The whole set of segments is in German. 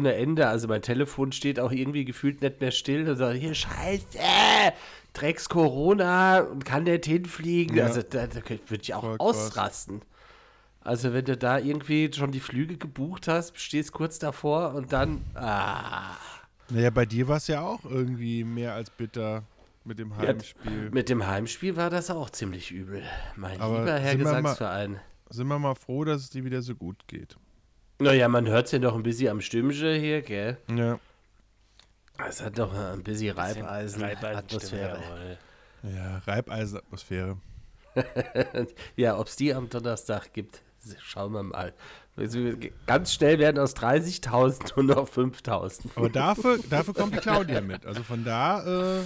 Ohne Ende. Also mein Telefon steht auch irgendwie gefühlt nicht mehr still und sagt, hier Scheiße, Drecks Corona und kann der hinfliegen. Ja. Also da, da würde ich auch Voll krass. ausrasten. Also wenn du da irgendwie schon die Flüge gebucht hast, stehst kurz davor und dann, ah, Naja, bei dir war es ja auch irgendwie mehr als bitter mit dem Heimspiel. mit dem Heimspiel war das auch ziemlich übel. Mein Aber lieber Herr wir mal- Gesangsverein. Sind wir mal froh, dass es dir wieder so gut geht. Naja, man hört es ja noch ein bisschen am Stimmchen hier, gell? Ja. Es hat doch ein bisschen Reibeisen, Atmosphäre. Jawohl. Ja, Reibeisenatmosphäre. ja, ob es die am Donnerstag gibt, schauen wir mal. Ganz schnell werden aus 30.000 nur noch 5.000. Aber dafür, dafür kommt die Claudia mit. Also von da, äh,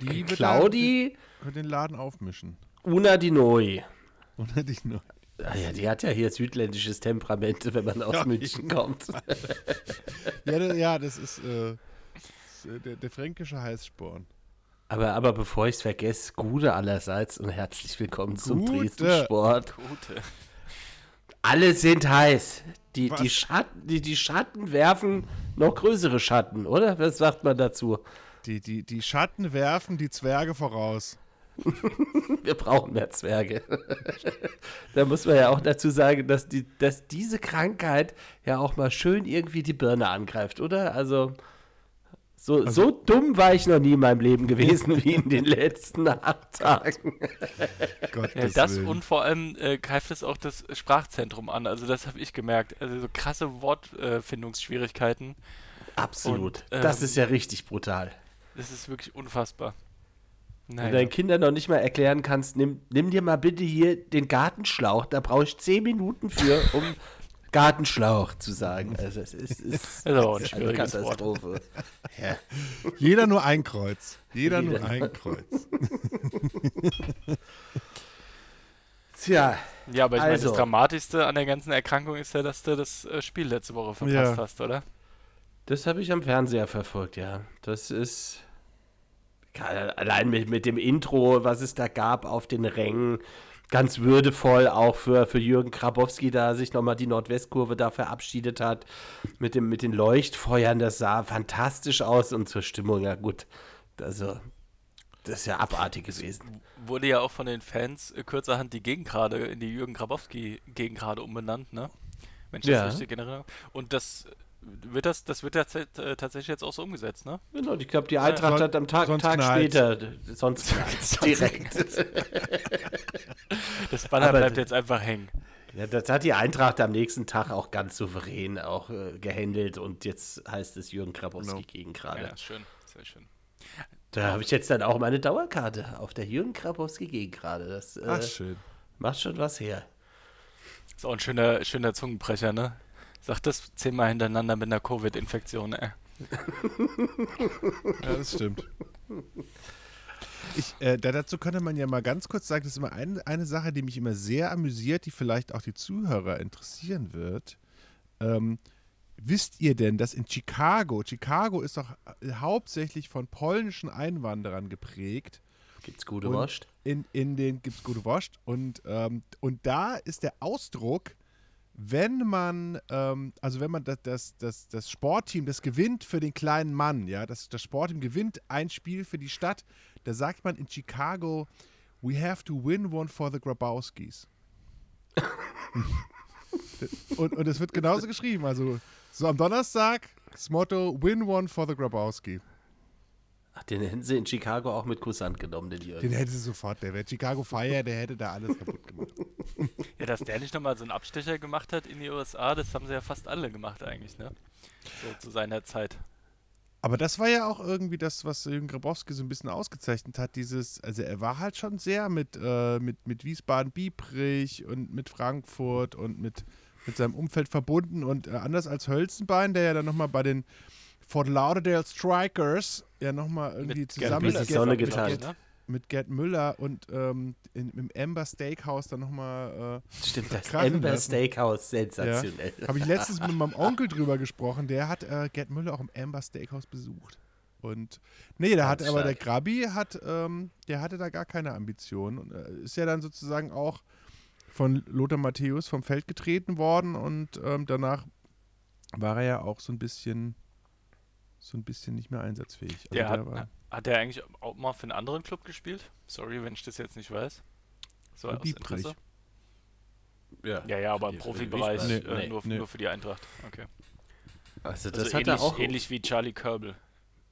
die wird, Claudi wird den Laden aufmischen. Una di Noi. Hätte ich nur. Ah ja, die hat ja hier südländisches Temperament, wenn man aus Ja, München kommt. Ja, ja das ist, äh, das ist, äh, der, der fränkische Heißsporn. Aber, aber bevor ich es vergesse, Gute allerseits und herzlich willkommen zum Gute. Dresden Sport. Gute. Alle sind heiß. Die, Was? die, Schatten, die, die Schatten werfen noch größere Schatten, oder? Was sagt man dazu? Die, die, die Schatten werfen die Zwerge voraus. Wir brauchen mehr Zwerge. da muss man ja auch dazu sagen, dass, die, dass diese Krankheit ja auch mal schön irgendwie die Birne angreift, oder? Also, so, so dumm war ich noch nie in meinem Leben gewesen wie in den letzten acht Tagen. Gottes Ja, das Willen. und vor allem äh, greift es auch das Sprachzentrum an. Also das habe ich gemerkt. Also so krasse Wortfindungsschwierigkeiten. Absolut. Und, das ähm, ist ja richtig brutal. Das ist wirklich unfassbar. Wenn Naja. du deinen Kindern noch nicht mal erklären kannst, nimm, nimm dir mal bitte hier den Gartenschlauch. Da brauche ich zehn Minuten für, um Gartenschlauch zu sagen. Also es ist, ist, Das ist eine. Katastrophe. Ja. Jeder nur ein Kreuz. Jeder nur Jeder. ein Kreuz. Tja, Ja, aber ich meine, Also. das Dramatischste an der ganzen Erkrankung ist ja, dass du das äh, Spiel letzte Woche verpasst Ja. hast, oder? das habe ich am Fernseher verfolgt, ja. Das ist allein mit, mit dem Intro, was es da gab auf den Rängen, ganz würdevoll auch für, für Jürgen Krabowski, da sich nochmal die Nordwestkurve da verabschiedet hat, mit, dem, mit den Leuchtfeuern, das sah fantastisch aus und zur Stimmung, ja gut, also das ist ja abartig gewesen. Wurde ja auch von den Fans kurzerhand die Gegengrade in die Jürgen Grabowski-Gegengrade umbenannt, ne? Wenn ich Ja. das richtig erinnere. Und das wird das, das wird tats äh, tatsächlich jetzt auch so umgesetzt, ne? Genau, ich glaube, die Eintracht son- hat am Tag, sonst Tag später, sonst direkt. Das Banner Aber bleibt jetzt einfach hängen. Ja, das hat die Eintracht am nächsten Tag auch ganz souverän auch äh, gehandelt und jetzt heißt es Jürgen Krabowski Genau. gegen gerade. Ja, schön, sehr schön. Da habe ich jetzt dann auch meine Dauerkarte auf der Jürgen Krabowski gegen gerade. Das äh, Ach, schön. macht schon was her. Ist auch ein schöner, schöner Zungenbrecher, ne? Sag das zehnmal hintereinander mit einer Covid-Infektion, ey. Ja, das stimmt. Ich, äh, da, dazu könnte man ja mal ganz kurz sagen, das ist immer ein, eine Sache, die mich immer sehr amüsiert, die vielleicht auch die Zuhörer interessieren wird. Ähm, wisst ihr denn, dass in Chicago, Chicago ist doch äh, hauptsächlich von polnischen Einwanderern geprägt. Gibt's gute Wurst? In, in den gibt es gute Wurst. Und, ähm, und da ist der Ausdruck, wenn man, ähm, also wenn man das, das, das, das Sportteam, das gewinnt für den kleinen Mann, ja, das, das Sportteam gewinnt ein Spiel für die Stadt, da sagt man in Chicago, we have to win one for the Grabowskis. und, und es wird genauso geschrieben, also so am Donnerstag, das Motto, win one for the Grabowski. Ach, den hätten sie in Chicago auch mit Kusshand genommen, den Jürgen. Den hätte sie sofort, der wäre Chicago Fire, der hätte da alles kaputt gemacht. Ja, dass der nicht nochmal so einen Abstecher gemacht hat in die USA, das haben sie ja fast alle gemacht eigentlich, ne? So zu seiner Zeit. Aber das war ja auch irgendwie das, was Jürgen Grabowski so ein bisschen ausgezeichnet hat. Dieses, also er war halt schon sehr mit, äh, mit, mit Wiesbaden-Biebrich und mit Frankfurt und mit, mit seinem Umfeld verbunden. Und äh, anders als Hölzenbein, der ja dann nochmal bei den Fort Lauderdale Strikers ja nochmal irgendwie Mit zusammen mit, die Sonne geteilt. mit, ne? Mit Gerd Müller und ähm, in, im Amber Steakhouse dann nochmal Stimmt, das Amber lassen. Steakhouse, sensationell. Habe ich letztens mit meinem Onkel drüber gesprochen. Der hat äh, Gerd Müller auch im Amber Steakhouse besucht. Und nee, da hat aber der. Grabi hat, ähm, der hatte da gar keine Ambitionen. Und, äh, ist ja dann sozusagen auch von Lothar Matthäus vom Feld getreten worden und ähm, danach war er ja auch so ein bisschen so ein bisschen nicht mehr einsatzfähig. Also Der hat, war hat der eigentlich auch mal für einen anderen Club gespielt? Sorry, wenn ich das jetzt nicht weiß. So aus. Interesse. Ja, ja, aber im Profibereich Wiesbaden. äh, Nee, nur, nee. nur für die Eintracht. Okay. Also Also das hat ähnlich, er auch. ähnlich wie Charlie Körbel.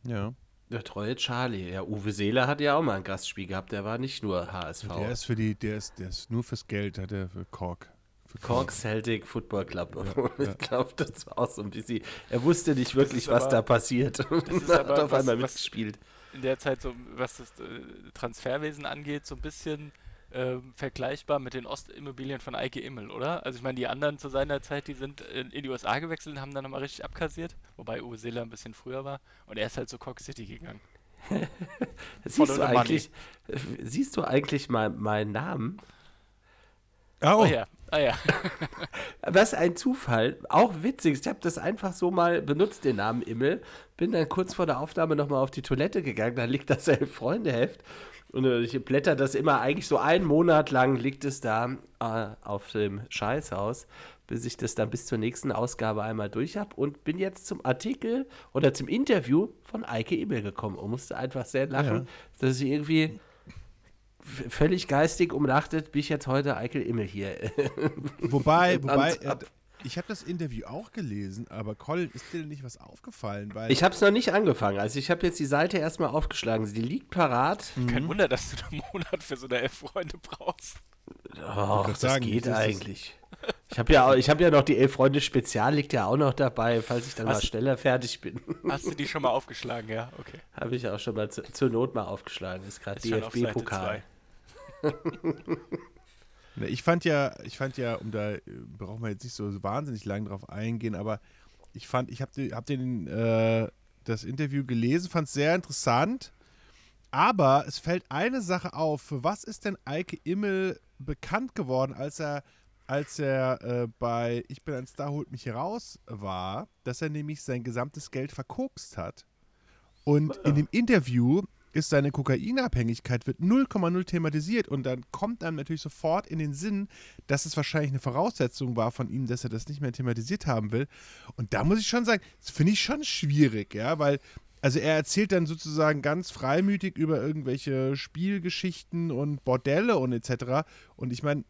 ja. Der treue Charlie. Ja, Uwe Seeler hat ja auch mal ein Gastspiel gehabt. Der war nicht nur HSV. Der ist für die, der ist, der ist nur fürs Geld, hat er für Kork. Für Cork Celtic Football Club. Ja, ja. Ich glaube, das war auch so ein bisschen. Er wusste nicht wirklich, was aber- da passiert. Und ist hat aber auf was- einmal was- mitgespielt. In der Zeit, so, was das äh, Transferwesen angeht, so ein bisschen ähm, vergleichbar mit den Ostimmobilien von Eike Immel, oder? Also ich meine, die anderen zu seiner Zeit, die sind äh, in die USA gewechselt und haben dann nochmal richtig abkassiert, wobei Uwe Seeler ein bisschen früher war und er ist halt zu Cork City gegangen. Siehst du, eigentlich, äh, siehst du eigentlich mal meinen Namen? Oh, Oh ja, ah ja. Was ein Zufall. Auch witzig. Ich habe das einfach so mal benutzt, den Namen Immel. Bin dann kurz vor der Aufnahme nochmal auf die Toilette gegangen. Da liegt das Elf-Freunde-Heft. Und ich blätter das immer eigentlich so einen Monat lang, liegt es da äh, auf dem Scheißhaus, bis ich das dann bis zur nächsten Ausgabe einmal durch habe. Und bin jetzt zum Artikel oder zum Interview von Eike Immel gekommen und musste einfach sehr lachen, Ja. dass ich irgendwie völlig geistig umnachtet, bin ich jetzt heute Eikel Immel hier. Wobei, wobei, äh, ich habe das Interview auch gelesen, aber Colin, ist dir denn nicht was aufgefallen? Weil Ich habe es noch nicht angefangen. Also ich habe jetzt die Seite erstmal aufgeschlagen. Sie liegt parat. Kein Wunder, dass du einen Monat für so eine Elf Freunde brauchst. Oh, das sagen, geht das eigentlich. Ich habe ja, auch- ich hab ja noch die Elf Freunde Spezial, liegt ja auch noch dabei, falls ich dann Was? mal schneller fertig bin. Hast du die schon mal aufgeschlagen, ja? Okay. habe ich auch schon mal zu, zur Not mal aufgeschlagen. Ist gerade DFB-Pokal. Ne, Ich fand ja, ich fand ja, um da äh, brauchen wir jetzt nicht so wahnsinnig lang drauf eingehen, aber ich fand, ich habe hab den äh, das Interview gelesen, fand es sehr interessant. Aber es fällt eine Sache auf. Für was ist denn Eike Immel bekannt geworden, als er, als er äh, bei Ich bin ein Star, holt mich hier raus war, dass er nämlich sein gesamtes Geld verkokst hat. Und in dem Interview ist seine Kokainabhängigkeit wird 0,0 thematisiert und dann kommt einem natürlich sofort in den Sinn, dass es wahrscheinlich eine Voraussetzung war von ihm, dass er das nicht mehr thematisiert haben will. Und da muss ich schon sagen, das finde ich schon schwierig, ja, weil also er erzählt dann sozusagen ganz freimütig über irgendwelche Spielgeschichten und Bordelle und etc. Und ich meine,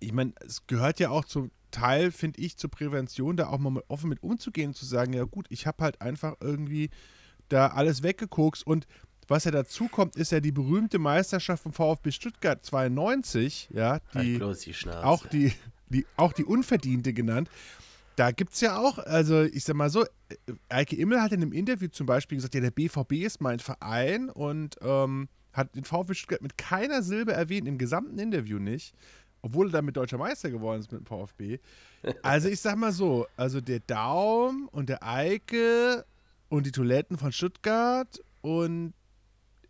ich meine, es gehört ja auch zum Teil, finde ich, zur Prävention, da auch mal offen mit umzugehen, zu sagen, ja gut, ich habe halt einfach irgendwie da alles weggekokst und was ja dazu kommt, ist ja die berühmte Meisterschaft vom VfB Stuttgart 92, ja, Halt die bloß die auch die, die, auch die unverdiente genannt. Da gibt es ja auch, also ich sag mal so, Eike Immel hat in einem Interview zum Beispiel gesagt, ja, der BVB ist mein Verein und ähm, hat den VfB Stuttgart mit keiner Silbe erwähnt, im gesamten Interview nicht, obwohl er damit deutscher Meister geworden ist mit dem VfB. Also ich sag mal so, also der Daum und der Eike und die Toiletten von Stuttgart und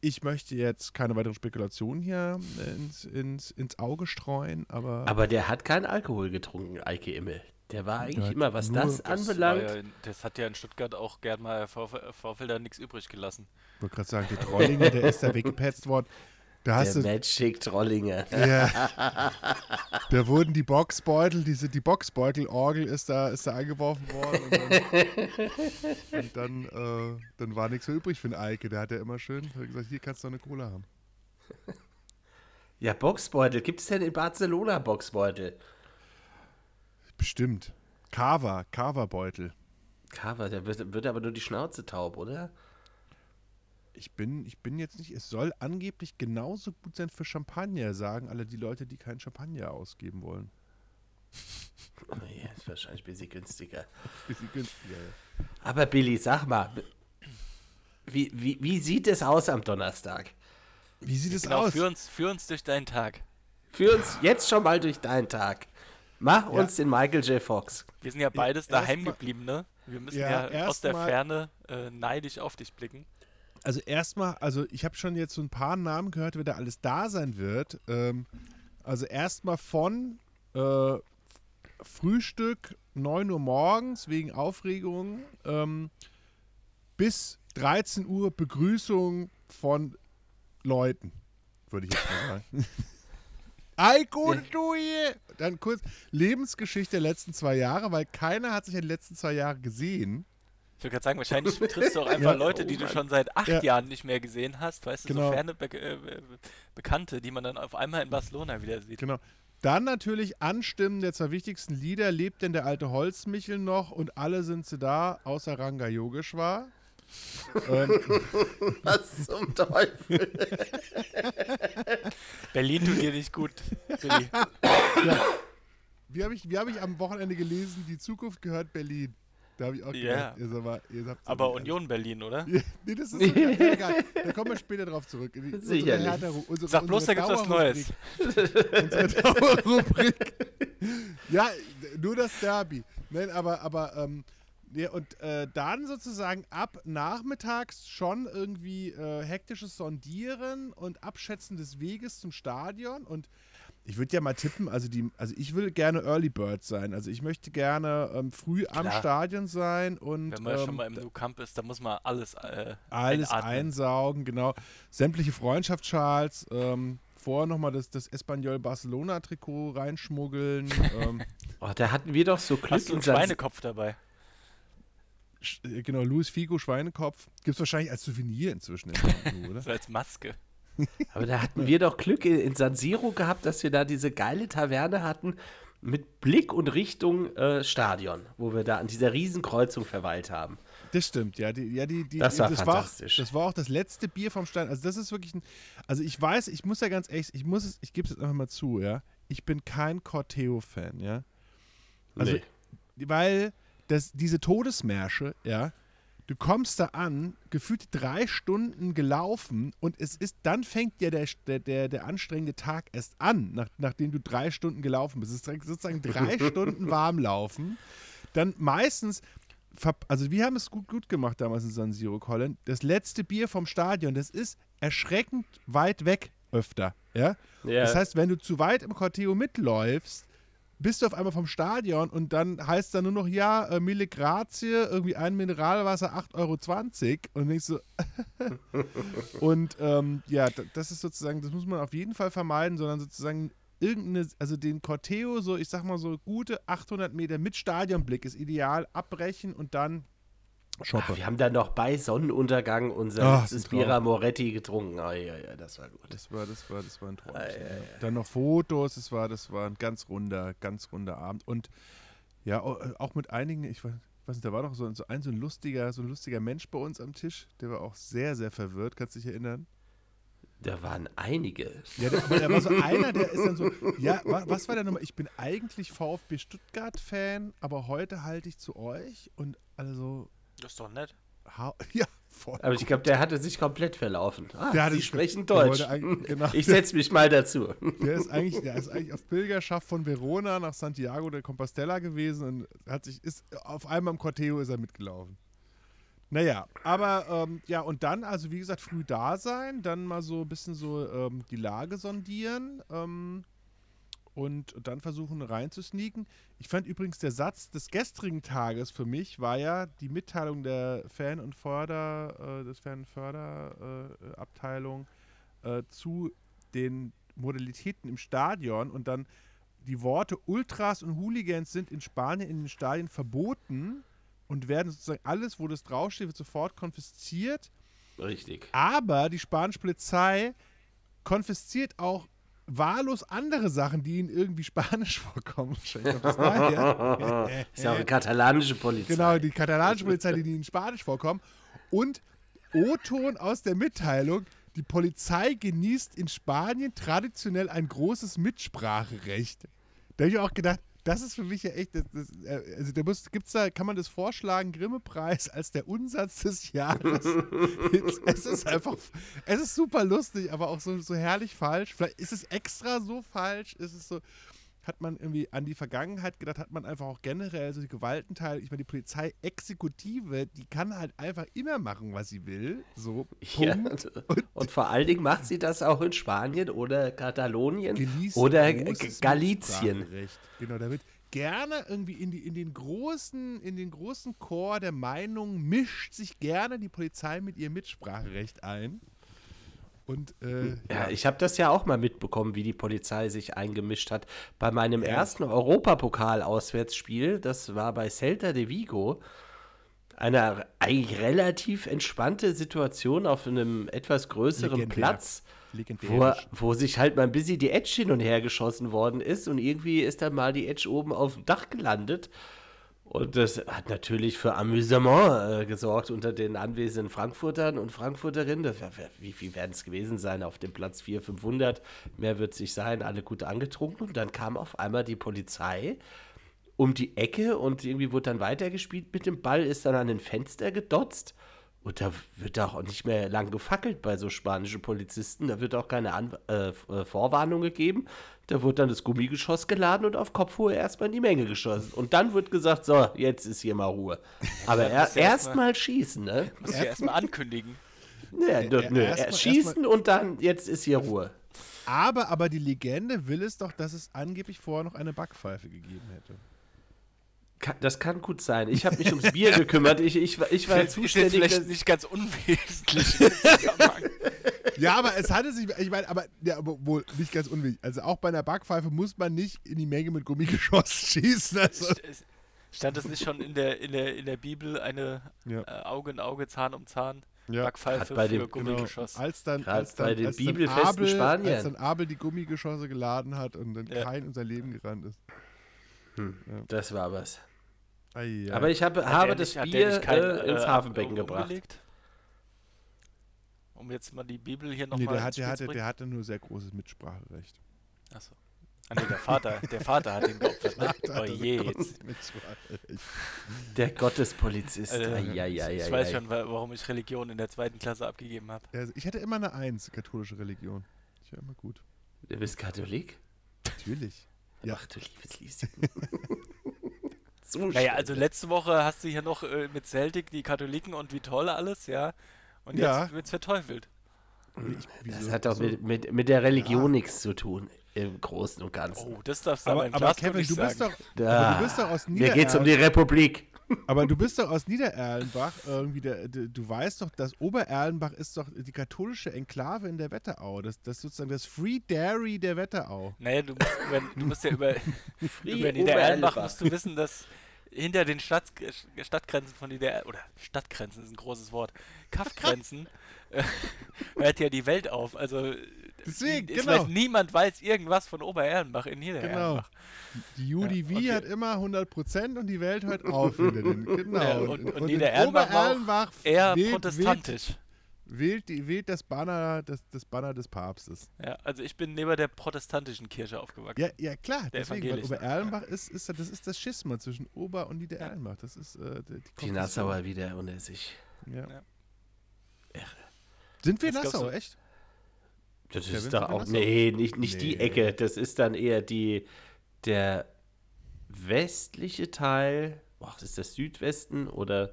ich möchte jetzt keine weiteren Spekulationen hier ins, ins, ins Auge streuen, aber, Aber der hat keinen Alkohol getrunken, Eike Immel. Der war eigentlich hat immer, was nur- das, das anbelangt. ja, in- das hat ja in Stuttgart auch gern mal da nichts übrig gelassen. ich wollte gerade sagen, der Trollinger, der ist da weggepetzt worden. Da hast der du, Magic Trollinger. ja, da wurden die Boxbeutel, diese, die Boxbeutelorgel ist da, ist da eingeworfen worden und dann, und dann, äh, dann war nichts mehr übrig für den Eike. Der hat ja immer schön gesagt, hier kannst du noch eine Cola haben. Ja, Boxbeutel. Gibt es denn in Barcelona Boxbeutel? Bestimmt. Kava, Kava-Beutel. Cover, der wird, wird aber nur die Schnauze taub, oder? Ich bin, ich bin jetzt nicht, es soll angeblich genauso gut sein für Champagner, sagen alle die Leute, die keinen Champagner ausgeben wollen. Ja, ist wahrscheinlich ein bisschen günstiger. Bisschen günstiger, ja. Aber Billy, sag mal, wie, wie, wie sieht es aus am Donnerstag? Wie sieht es Genau, aus? führ uns, führ uns durch deinen Tag. Führ uns jetzt schon mal durch deinen Tag. Mach uns den Michael J. Fox. Wir sind ja beides daheim mal- geblieben, ne? Wir müssen Ja, ja, aus der mal- Ferne äh, neidisch auf dich blicken. Also erstmal, also ich habe schon jetzt so ein paar Namen gehört, wer da alles da sein wird. Ähm, also erstmal von äh, Frühstück 9 Uhr morgens wegen Aufregung ähm, bis 13 Uhr Begrüßung von Leuten, würde ich jetzt mal sagen. Duje. Dann kurz Lebensgeschichte der letzten zwei Jahre, weil keiner hat sich in den letzten zwei Jahren gesehen. Ich würde gerade sagen, wahrscheinlich triffst du auch einfach Ja. Leute, die Oh du Mann. schon seit acht Ja. Jahren nicht mehr gesehen hast, weißt du, Genau. so ferne Be äh, Be- Bekannte, die man dann auf einmal in Barcelona wieder sieht. Genau. Dann natürlich Anstimmen der zwei wichtigsten Lieder. Lebt denn der alte Holzmichel noch? Und alle sind sie da, außer Ranga Yogeshwar. ähm, Was zum Teufel? Berlin tut dir nicht gut, Billy. wie habe ich, wie hab ich am Wochenende gelesen? Die Zukunft gehört Berlin. Da habe ich auch Ja. gedacht, ihr, mal, ihr habt Aber Union Berlin, oder? Nee, das ist so, ja, egal. Da kommen wir später drauf zurück. Sicherlich. Härte- unsere- Sag bloß, da unsere gibt's was Neues. Unsere Dauerrubrik. ja, nur das Derby. Nein, aber, aber, ähm, ja, und äh, dann sozusagen ab nachmittags schon irgendwie äh, hektisches Sondieren und Abschätzen des Weges zum Stadion und ich würde ja mal tippen, also die, also ich will gerne Early Bird sein. Also ich möchte gerne ähm, früh am Klar. Stadion sein und Wenn man ähm, schon mal im Nou Camp ist, dann muss man alles äh, alles einatmen. einsaugen, genau. Sämtliche Freundschaftsschals, ähm, vorher nochmal das, das Espanyol Barcelona-Trikot reinschmuggeln. ähm, Oh, da hatten wir doch so Glück Hast du in einen Schweinekopf dabei? Sch- äh, genau, Luis Figo, Schweinekopf. Gibt es wahrscheinlich als Souvenir inzwischen Camp Nou, oder? So als Maske. Aber da hatten wir doch Glück in, in San Siro gehabt, dass wir da diese geile Taverne hatten mit Blick und Richtung äh, Stadion, wo wir da an dieser Riesenkreuzung verweilt haben. Das stimmt, ja. Die, ja die, die, Das war auch, fantastisch. das war auch das letzte Bier vom Stein. Also das ist wirklich ein. Also ich weiß, ich muss ja ganz ehrlich, ich muss es, ich gebe es jetzt einfach mal zu, ja. Ich bin kein Corteo-Fan, ja. Also, Nee. weil das, diese Todesmärsche, ja, du kommst da an, gefühlt drei Stunden gelaufen und es ist, dann fängt ja der, der, der, der anstrengende Tag erst an, nach, nachdem du drei Stunden gelaufen bist. Es ist sozusagen drei Stunden warm laufen. Dann meistens, also wir haben es gut, gut gemacht damals in San Siro, Colin. Das letzte Bier vom Stadion, das ist erschreckend weit weg öfter, ja. Ja. Das heißt, wenn du zu weit im Corteo mitläufst, bist du auf einmal vom Stadion und dann heißt da nur noch, ja, äh, Mille Grazie, irgendwie ein Mineralwasser 8,20 Euro und denkst so, und ähm, ja, das ist sozusagen, das muss man auf jeden Fall vermeiden, sondern sozusagen irgendeine, also den Corteo, so ich sag mal so gute 800 Meter mit Stadionblick ist ideal, abbrechen und dann shoppen. Ah, wir haben dann noch bei Sonnenuntergang unser Ach, letztes ein. Bira Moretti getrunken. Ah, ja, ja, das war gut. Das war, das war, das war ein Traum. Ah, ja, ja. Dann noch Fotos, das war, das war ein ganz runder, ganz runder Abend. Und ja, äh, auch mit einigen, ich weiß, ich weiß nicht, da war noch so, so ein so ein lustiger, so ein lustiger Mensch bei uns am Tisch, der war auch sehr, sehr verwirrt, kannst du dich erinnern? Da waren einige. Ja, aber da war so einer, der ist dann so, ja, wa, was war der Nummer? Ich bin eigentlich VfB Stuttgart-Fan, aber heute halte ich zu euch und alle so, Das ist doch nett. ha, ja, voll. Aber ich glaube, der hatte sich komplett verlaufen. Ah, Der Sie sprechen Deutsch. genau. Ich setze mich mal dazu. Der ist eigentlich, der ist eigentlich auf Pilgerschaft von Verona nach Santiago de Compostela gewesen und hat sich, ist auf einmal im Corteo ist er mitgelaufen. Naja, aber ähm, ja, und dann, also wie gesagt, früh da sein, dann mal so ein bisschen so ähm, die Lage sondieren ähm, und dann versuchen reinzusneaken. Ich fand übrigens der Satz des gestrigen Tages für mich war ja die Mitteilung der Fan- und Förder, äh, des Fan- und Förderabteilung äh, äh, zu den Modalitäten im Stadion und dann die Worte Ultras und Hooligans sind in Spanien in den Stadien verboten und werden sozusagen alles, wo das draufsteht, wird sofort konfisziert. Richtig. Aber die spanische Polizei konfisziert auch wahllos andere Sachen, die ihnen irgendwie spanisch vorkommen. Wahrscheinlich kommt das daher. Ist ja auch eine katalanische Polizei. Genau, die katalanische Polizei, die ihnen spanisch vorkommen. Und O-Ton aus der Mitteilung, die Polizei genießt in Spanien traditionell ein großes Mitspracherecht. Da habe ich auch gedacht, das ist für mich ja echt, das, das, äh, also da muss, gibt's da, kann man das vorschlagen, Grimme-Preis als der Unsatz des Jahres. es, es ist einfach, es ist super lustig, aber auch so, so herrlich falsch. Vielleicht ist es extra so falsch, ist es so, hat man irgendwie an die Vergangenheit gedacht, hat man einfach auch generell so die Gewaltenteile, ich meine, die Polizeiexekutive, die kann halt einfach immer machen, was sie will. So, Ja, Punkt. und, vor allen Dingen macht sie das auch in Spanien oder Katalonien oder Galizien. Genau, damit gerne irgendwie in, die, in, den großen, in den großen Chor der Meinung mischt sich gerne die Polizei mit ihrem Mitspracherecht ein. Und äh, Ja, ich habe das ja auch mal mitbekommen, wie die Polizei sich eingemischt hat. Bei meinem ersten Europapokal-Auswärtsspiel, das war bei Celta de Vigo, eine eigentlich relativ entspannte Situation auf einem etwas größeren Legendär. Platz, wo, wo sich halt mal ein bisschen die Edge hin und her geschossen worden ist und irgendwie ist dann mal die Edge oben auf dem Dach gelandet. Und das hat natürlich für Amüsement äh, gesorgt unter den anwesenden Frankfurtern und Frankfurterinnen. Das, wie viel werden es gewesen sein auf dem Platz 400, 500? Mehr wird es nicht sein, alle gut angetrunken. Und dann kam auf einmal die Polizei um die Ecke und irgendwie wurde dann weitergespielt mit dem Ball, ist dann an ein Fenster gedotzt. Und da wird auch nicht mehr lang gefackelt bei so spanischen Polizisten. Da wird auch keine An äh, äh, Vorwarnung gegeben. Da wird dann das Gummigeschoss geladen und auf Kopfhöhe erstmal in die Menge geschossen. Und dann wird gesagt, so, jetzt ist hier mal Ruhe. Aber er, du erst mal- erstmal schießen, ne? Muss ich erstmal ankündigen. Ä- nö, nö. erstmal- Erst schießen und dann, jetzt ist hier Ruhe. Aber, aber die Legende will es doch, dass es angeblich vorher noch eine Backpfeife gegeben hätte. Das kann gut sein. Ich habe mich ums Bier gekümmert. Ich, ich, war- ich war Ist jetzt zuständig. vielleicht dass- nicht ganz unwesentlich. Ja, aber es hatte sich, ich meine, aber, ja, aber wohl nicht ganz unwichtig. Also auch bei einer Backpfeife muss man nicht in die Menge mit Gummigeschoss schießen. Also, Stand es nicht schon in der, in der, in der Bibel eine Ja. äh, Auge in Auge, Zahn um Zahn, ja. Backpfeife Hat bei für dem- Gummigeschoss? Als dann, als dann, bei den als dann bibelfesten Abel, Spaniern. als dann Abel die Gummigeschosse geladen hat und dann Ja. kein sein Leben gerannt ist. Das war was. Ei, ei. Aber ich habe, habe der das nicht- der Bier kein, äh, ins äh, Hafenbecken um- gebracht. umgelegt? Um jetzt mal die Bibel hier nee, nochmal der, hat, der, hatte, der hatte nur sehr großes Mitspracherecht. Achso. Ah, nee, der Vater, der Vater hat ihn geopfert. Ne? Der Oh je, jetzt. Der Gottespolizist. Also, Eieieiei. ich weiß schon, wa- warum ich Religion in der zweiten Klasse abgegeben habe. Also ich hatte immer eine Eins, katholische Religion. Ich war immer gut. Du bist Katholik? Natürlich. Ja. Ach du liebes Lieschen. so Naja, also letzte Woche hast du hier noch äh, mit Celtic die Katholiken und wie toll alles, ja. Und Ja. jetzt wird's verteufelt. Ich, Das wieso- hat doch wieso? mit, mit, mit der Religion nichts zu tun, im Großen und Ganzen. Oh, das darfst du aber, aber aber Kevin, nicht du bist, sagen. doch, Da. aber du bist doch aus Mir geht's um die. Republik. Aber du bist doch aus Niedererlenbach. Irgendwie der, der, du weißt doch, dass Obererlenbach ist doch die katholische Enklave in der Wetterau. Das, das ist sozusagen das Free Dairy der Wetterau. Naja, du musst, über, du musst ja über, über Niedererlenbach musst du wissen, dass hinter den Stadt, Stadtgrenzen von Nieder oder Stadtgrenzen ist ein großes Wort, Kaffgrenzen äh, hört ja die Welt auf. Also Deswegen, es genau. weiß, niemand weiß irgendwas von Obererlenbach in Niedererlenbach. Die UDV Ja, okay. hat immer 100% und die Welt hört auf hinter den. Genau. Ja, und- und in Niedererlenbach war auch Obererlenbach Eher protestantisch. Wählt, wählt, die- wählt das, Banner, das, das Banner des Papstes. Ja, also ich bin neben der protestantischen Kirche aufgewachsen. Ja, ja klar. Der deswegen, weil. Obererlenbach ist, ist, das ist das Schisma zwischen Ober- und Niedererlenbach. Das ist äh, die, Die Nassauer wieder unter sich. Ja. Ja. Sind wir Was Nassau, echt? Das ist wir auch. Nee, nicht, nicht die Nee. Ecke. Das ist dann eher die der westliche Teil. Boah, ist das Südwesten oder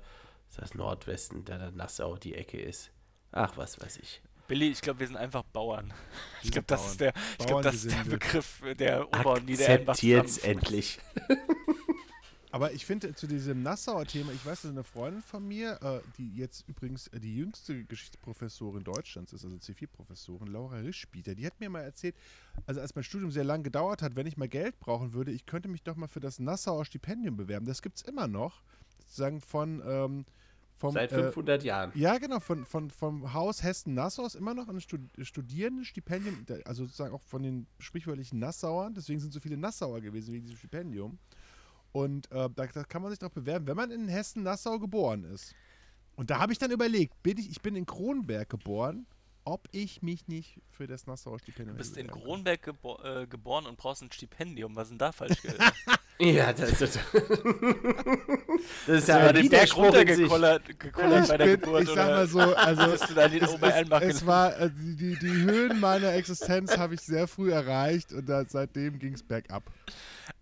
ist das Nordwesten, da dann Nassau die Ecke ist? Ach, was weiß ich. Billy, ich glaube, wir sind einfach Bauern. Ich glaube, das ist der, ich glaub, das ist der. Begriff, der Ober- und Akzeptiert's zusammenfasst. endlich. Aber ich finde zu diesem Nassauer Thema, ich weiß, dass eine Freundin von mir, äh, die jetzt übrigens äh, die jüngste Geschichtsprofessorin Deutschlands ist, also C4-Professorin, Laura Rischbieter, die hat mir mal erzählt, also als mein Studium sehr lang gedauert hat, wenn ich mal Geld brauchen würde, ich könnte mich doch mal für das Nassauer Stipendium bewerben. Das gibt es immer noch, sozusagen von ähm, vom, Seit äh, 500 Jahren. ja, genau, von, von, vom Haus Hessen-Nassau ist immer noch ein Stud Studierendenstipendium, also sozusagen auch von den sprichwörtlichen Nassauern, deswegen sind so viele Nassauer gewesen wegen diesem Stipendium. Und äh, da, da kann man sich doch bewerben, wenn man in Hessen-Nassau geboren ist. Und da habe ich dann überlegt, bin ich, ich bin in Kronberg geboren, ob ich mich nicht für das Nassauer Stipendium Du bist in. Kronberg gebo äh, geboren und brauchst ein Stipendium. Was ist denn da falsch? ge- Ja, das ist. das ist ja, ein den Berg Ich, bei der bin, Geburt. ich sag mal so, also es, es, es war, äh, die, die, Höhen meiner Existenz habe ich sehr früh erreicht und da, seitdem ging es bergab.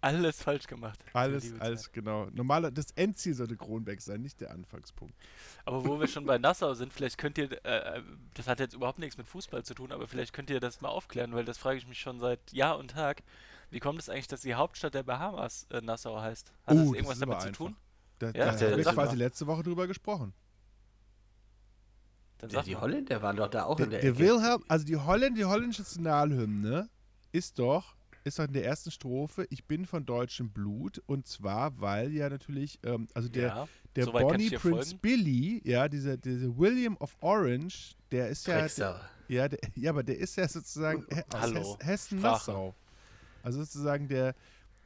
alles falsch gemacht. Alles, alles Zeit. genau. Normaler, das Endziel sollte Kronberg sein, nicht der Anfangspunkt. Aber wo wir schon bei Nassau sind, vielleicht könnt ihr, äh, äh, das hat jetzt überhaupt nichts mit Fußball zu tun, aber vielleicht könnt ihr das mal aufklären, weil das frage ich mich schon seit Jahr und Tag. Wie kommt es eigentlich, dass die Hauptstadt der Bahamas äh, Nassau heißt? Hat Oh, das das irgendwas ist damit zu einfach. tun? Da, Ja, da der- haben wir der- quasi letzte Woche drüber gesprochen. Dann sag die. Holländer waren doch da auch Der, in der, der Ecke. Wilhelm, also die, Holländ, die holländische Nationalhymne ist doch, ist doch in der ersten Strophe, ich bin von deutschem Blut. Und zwar, weil ja natürlich, ähm, also der, ja, der kann Bonnie Prince folgen. Billy, ja, dieser, dieser William of Orange, der ist ja, Drecksau. ja, der, ja, aber der ist ja sozusagen aus Hallo, Hess, Hessen Sprache. Nassau. Also sozusagen der,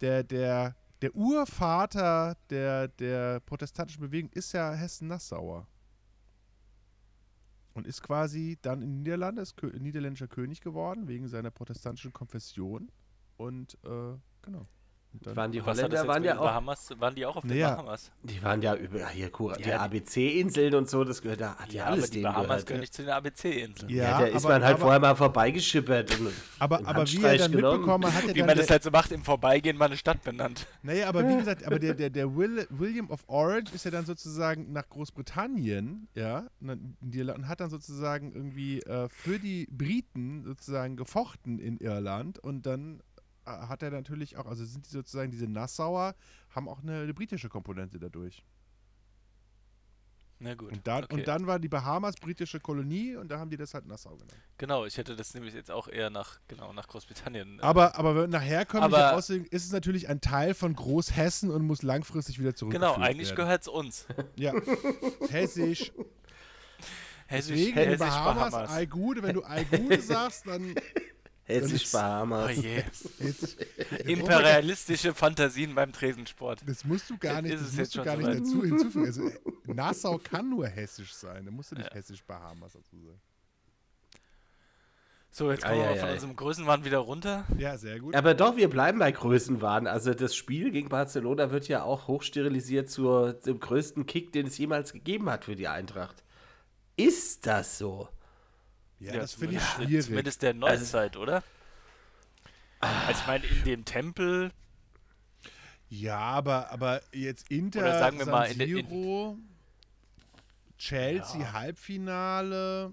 der, der, der Urvater der, der protestantischen Bewegung ist ja Hessen Nassauer. Und ist quasi dann in Niederlande, ist niederländischer König geworden, wegen seiner protestantischen Konfession. Und äh, genau. Dann, Waren die Was Holländer waren ja den auch, Bahamas? Waren die auch auf den Naja. Bahamas? die waren ja über hier Kura, die Ja, die- ABC-Inseln und so, das gehört da, hat ja, Ja, alles aber die denen Bahamas gehört. gehören nicht zu den ABC-Inseln. Ja, Ja, da ist aber- man halt aber- vorher mal vorbeigeschippert. Und aber, aber wie er dann genommen. mitbekommen hat, er Wie dann man das halt so macht, im Vorbeigehen mal eine Stadt benannt. Naja, aber wie gesagt, aber der, der, der Will, William of Orange ist ja dann sozusagen nach Großbritannien, ja, und hat dann sozusagen irgendwie äh, für die Briten sozusagen gefochten in Irland und dann hat er natürlich auch, also sind die sozusagen diese Nassauer, haben auch eine, eine britische Komponente dadurch. Na gut. Und dann, okay. und dann war die Bahamas britische Kolonie und da haben die das halt Nassau genannt. Genau, ich hätte das nämlich jetzt auch eher nach, genau, nach Großbritannien. äh, Aber, aber nachher kommt Aber- aussehen, ist es natürlich ein Teil von Großhessen und muss langfristig wieder zurückgeführt genau, eigentlich gehört es uns. Ja, hessisch. Hessisch, Deswegen, Hessisch Bahamas, Bahamas. Aigude, wenn du Aigude sagst, dann Hessisch Oh Bahamas. je. jetzt, Imperialistische Fantasien beim Tresensport. das musst du gar nicht, ist das es musst jetzt du schon gar nicht dazu hinzufügen. Also, Nassau kann nur hessisch sein, da musst du nicht Ja. hessisch Bahamas dazu sagen. So, jetzt kommen wir Ei, mal ei, von ei. unserem Größenwahn wieder runter. Ja, sehr gut. Aber doch, wir bleiben bei Größenwahn. Also das Spiel gegen Barcelona wird ja auch hochsterilisiert zur, zum größten Kick, den es jemals gegeben hat für die Eintracht. Ist das so? Ja, das finde ich zumindest- schwierig. Zumindest der Neuzeit, oder? Also ich meine, in dem Tempel, Ja, aber, aber jetzt Inter, Oder sagen wir San mal in der- in- Siro, Chelsea Halbfinale.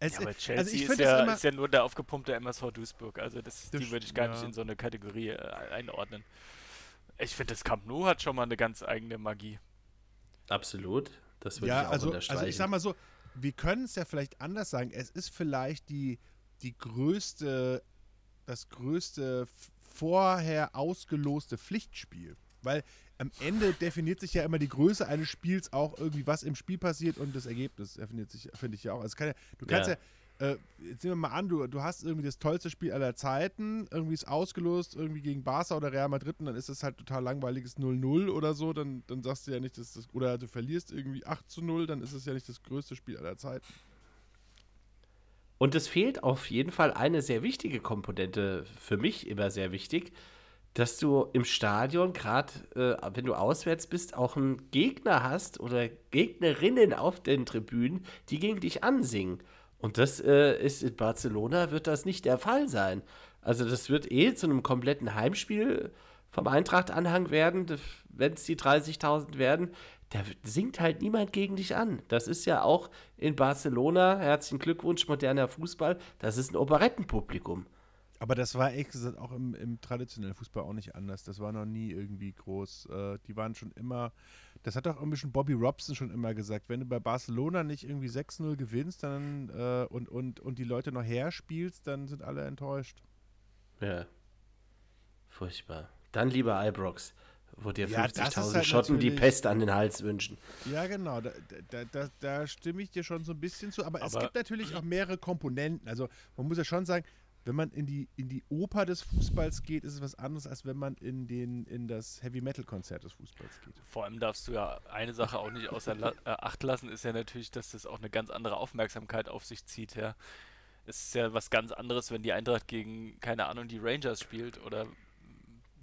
Es, ja, aber also Chelsea ich ist, finde ja, immer, ist ja nur der aufgepumpte MSV Duisburg. Also das, Das die würde ich gar nicht ja. in so eine Kategorie äh, einordnen. Ich finde, das Camp Nou hat schon mal eine ganz eigene Magie. Absolut. Das würde ja, ich auch also, unterstreichen. also ich sag mal so, wir können es ja vielleicht anders sagen. Es ist vielleicht die, die größte, das größte vorher ausgeloste Pflichtspiel. Weil am Ende definiert sich ja immer die Größe eines Spiels auch irgendwie, was im Spiel passiert und das Ergebnis definiert sich, finde ich ja auch. Also kann ja, du kannst ja, Ja. Äh, jetzt nehmen wir mal an, du, du hast irgendwie das tollste Spiel aller Zeiten, irgendwie ist ausgelost, irgendwie gegen Barca oder Real Madrid und dann ist es halt total langweiliges 0-0 oder so, dann, dann sagst du ja nicht, dass das, oder du verlierst irgendwie 8 zu 0, dann ist es ja nicht das größte Spiel aller Zeiten. Und es fehlt auf jeden Fall eine sehr wichtige Komponente, für mich immer sehr wichtig, dass du im Stadion, gerade äh, wenn du auswärts bist, auch einen Gegner hast oder Gegnerinnen auf den Tribünen, die gegen dich ansingen. Und das äh, ist in Barcelona, wird das nicht der Fall sein. Also das wird eh zu einem kompletten Heimspiel vom Eintracht-Anhang werden, wenn es die 30.000 werden. Da singt halt niemand gegen dich an. Das ist ja auch in Barcelona, herzlichen Glückwunsch, moderner Fußball, das ist ein Operettenpublikum. Aber das war ehrlich gesagt auch im, im traditionellen Fußball auch nicht anders. Das war noch nie irgendwie groß. Äh, die waren schon immer, das hat auch irgendwie schon Bobby Robson schon immer gesagt, wenn du bei Barcelona nicht irgendwie 6-0 gewinnst dann, äh, und, und, und die Leute noch her spielst, dann sind alle enttäuscht. Ja. Furchtbar. Dann lieber Ibrox, wo dir Ja, das ist 50.000 halt Schotten die Pest an den Hals wünschen. Ja, genau, da, da, da, da stimme ich dir schon so ein bisschen zu. Aber, es Aber- gibt natürlich auch mehrere Komponenten. Also man muss ja schon sagen, wenn man in die, in die Oper des Fußballs geht, ist es was anderes, als wenn man in, den, in das Heavy-Metal-Konzert des Fußballs geht. Vor allem darfst du ja eine Sache auch nicht außer La äh, Acht lassen, ist ja natürlich, dass das auch eine ganz andere Aufmerksamkeit auf sich zieht, ja. Es ist ja was ganz anderes, wenn die Eintracht gegen, keine Ahnung, die Rangers spielt oder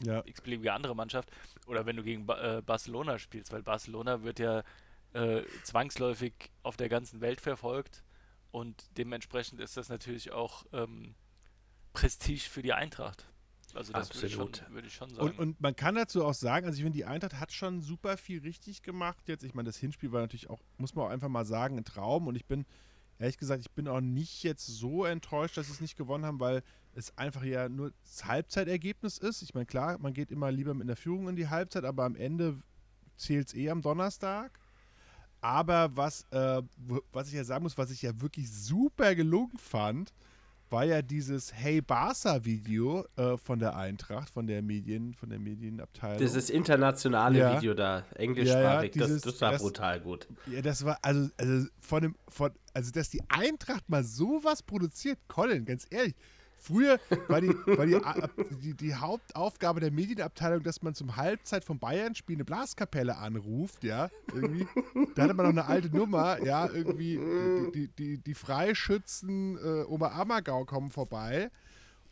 Ja. x-beliebige andere Mannschaft oder wenn du gegen ba äh, Barcelona spielst, weil Barcelona wird ja äh, zwangsläufig auf der ganzen Welt verfolgt und dementsprechend ist das natürlich auch ähm, Prestige für die Eintracht. Also das würde ich, schon- Absolut. würde ich schon sagen. Und, und man kann dazu auch sagen, also ich finde, die Eintracht hat schon super viel richtig gemacht jetzt. Ich meine, das Hinspiel war natürlich auch, muss man auch einfach mal sagen, ein Traum. Und ich bin, ehrlich gesagt, ich bin auch nicht jetzt so enttäuscht, dass sie es nicht gewonnen haben, weil es einfach ja nur das Halbzeitergebnis ist. Ich meine, klar, man geht immer lieber mit einer Führung in die Halbzeit, aber am Ende zählt es eh am Donnerstag. Aber was, äh, was ich ja sagen muss, was ich ja wirklich super gelungen fand, war ja dieses Hey Barca Video äh, von der Eintracht, von der Medien, von der Medienabteilung. Dieses internationale Ja. Video da, englischsprachig, Ja, ja, das, dieses- das war das- brutal gut. Ja, das war, also, also von dem, von, also dass die Eintracht mal sowas produziert, Colin, ganz ehrlich. Früher war die, war die, die, die Hauptaufgabe der Medienabteilung, dass man zum Halbzeit vom Bayern-Spiel eine Blaskapelle anruft, ja, irgendwie. Da hatte man noch eine alte Nummer, ja, irgendwie, die, die, die, die Freischützen äh, Oberammergau kommen vorbei.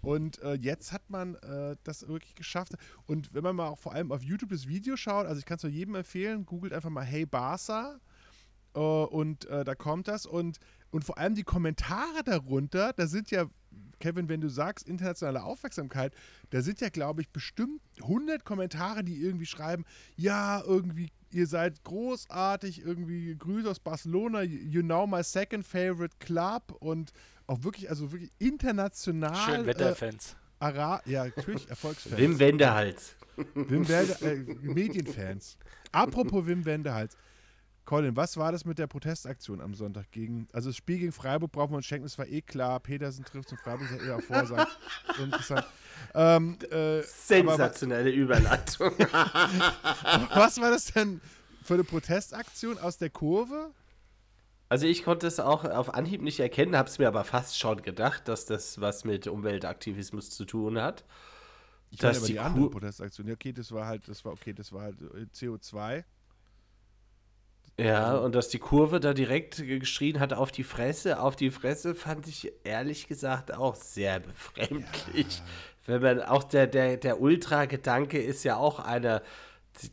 Und äh, jetzt hat man äh, das wirklich geschafft. Und wenn man mal auch vor allem auf YouTube das Video schaut, also ich kann es nur jedem empfehlen, googelt einfach mal Hey Barca äh, und äh, da kommt das. Und, und vor allem die Kommentare darunter, da sind ja, Kevin, wenn du sagst, internationale Aufmerksamkeit, da sind ja, glaube ich, bestimmt 100 Kommentare, die irgendwie schreiben, ja, irgendwie, ihr seid großartig, irgendwie Grüße aus Barcelona, you know my second favorite club und auch wirklich, also wirklich international. Schön Wetterfans. Äh, Ara ja, natürlich, Erfolgsfans. Wim Wendehals. Wim Wende, äh, Medienfans. Apropos Wim Wendehals. Colin, was war das mit der Protestaktion am Sonntag gegen, also das Spiel gegen Freiburg brauchen wir uns schenken, das war eh klar, Petersen trifft zum Freiburg, das hätte er auch vorsagen. So interessant. Ähm, äh, Sensationelle Überleitung. was war das denn für eine Protestaktion aus der Kurve? Also ich konnte es auch auf Anhieb nicht erkennen, habe es mir aber fast schon gedacht, dass das was mit Umweltaktivismus zu tun hat. Ich meine aber die die andere Protestaktion. Ja, okay, das war halt, das war okay, das war halt äh, CO2. Ja, und dass die Kurve da direkt geschrien hat auf die Fresse, auf die Fresse, fand ich ehrlich gesagt auch sehr befremdlich. Wenn man auch der, der, der Ultra-Gedanke ist ja auch einer,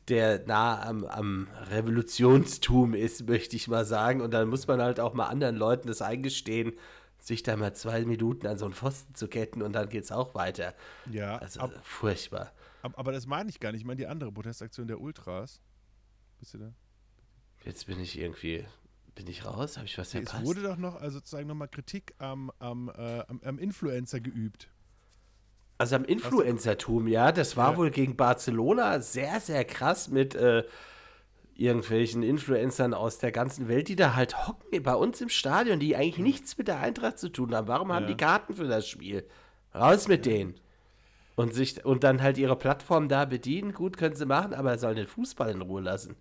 der nah am, am Revolutionstum ist, möchte ich mal sagen. Und dann muss man halt auch mal anderen Leuten das eingestehen, sich da mal zwei Minuten an so einen Pfosten zu ketten und dann geht's auch weiter. Ja, Also ab, furchtbar. ab, aber das meine ich gar nicht. Ich meine die andere Protestaktion der Ultras. Bist du da? Jetzt bin ich irgendwie, bin ich raus? Habe ich was Nee, es verpasst? wurde doch noch, also sozusagen nochmal Kritik am, am, äh, am, am Influencer geübt. Also am Influencertum, ja, das war Ja. wohl gegen Barcelona sehr, sehr krass mit äh, irgendwelchen Influencern aus der ganzen Welt, die da halt hocken bei uns im Stadion, die eigentlich nichts mit der Eintracht zu tun haben. Warum haben Ja. die Karten für das Spiel? Raus mit denen. Und, sich, und dann halt ihre Plattform da bedienen. Gut, können sie machen, aber sollen den Fußball in Ruhe lassen.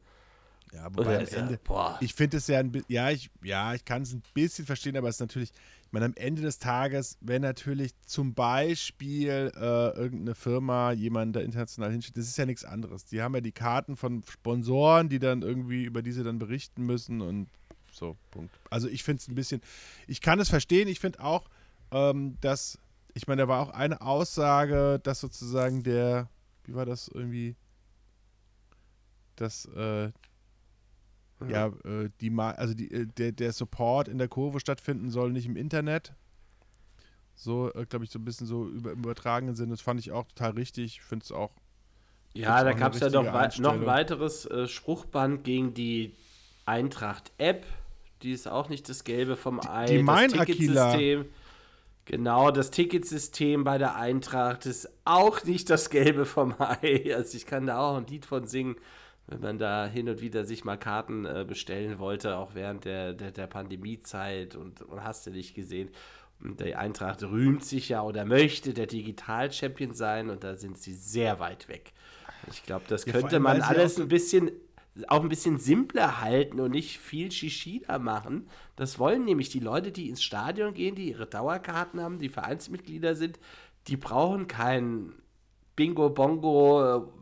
Ja, wobei am ja- Ende, boah. ich finde es ja ein ja, ich, ja, ich kann es ein bisschen verstehen, aber es ist natürlich, ich meine, am Ende des Tages, wenn natürlich zum Beispiel äh, irgendeine Firma jemanden da international hinschickt, das ist ja nichts anderes. Die haben ja die Karten von Sponsoren, die dann irgendwie, über diese dann berichten müssen und so, Punkt. Also ich finde es ein bisschen, ich kann es verstehen, ich finde auch, ähm, dass, ich meine, da war auch eine Aussage, dass sozusagen der, wie war das irgendwie, dass äh, ja, äh, die also die, äh, der, der Support in der Kurve stattfinden soll, nicht im Internet. So, äh, glaube ich, so ein bisschen so über, im übertragenen Sinne. Das fand ich auch total richtig. Ich finde es auch. Ja, da gab es ja noch, noch ein weiteres äh, Spruchband gegen die Eintracht-App. Die ist auch nicht das Gelbe vom Ei. die das Mein Aquila. Ticketsystem. Genau, das Ticketsystem bei der Eintracht ist auch nicht das Gelbe vom Ei. Also ich kann da auch ein Lied von singen, wenn man da hin und wieder sich mal Karten äh, bestellen wollte, auch während der, der, der Pandemiezeit und, und hast du nicht gesehen. Und die Eintracht rühmt sich ja oder möchte der Digital-Champion sein und da sind sie sehr weit weg. Ich glaube, das Ja, könnte allem, man alles ein bisschen auch ein bisschen simpler halten und nicht viel Shishida machen. Das wollen nämlich die Leute, die ins Stadion gehen, die ihre Dauerkarten haben, die Vereinsmitglieder sind, die brauchen kein Bingo Bongo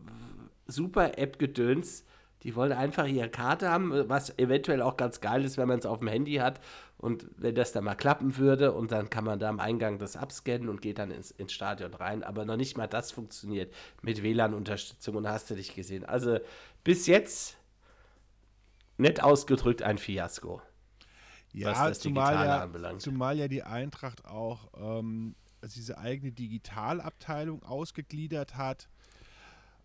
Super App Gedöns. Die wollen einfach ihre Karte haben, was eventuell auch ganz geil ist, wenn man es auf dem Handy hat und wenn das dann mal klappen würde und dann kann man da am Eingang das abscannen und geht dann ins, ins Stadion rein. Aber noch nicht mal das funktioniert mit WLAN-Unterstützung und hast du dich gesehen. Also bis jetzt nett ausgedrückt ein Fiasko. Ja, was das zumal Digitale ja, anbelangt. zumal ja die Eintracht auch ähm, also diese eigene Digitalabteilung ausgegliedert hat.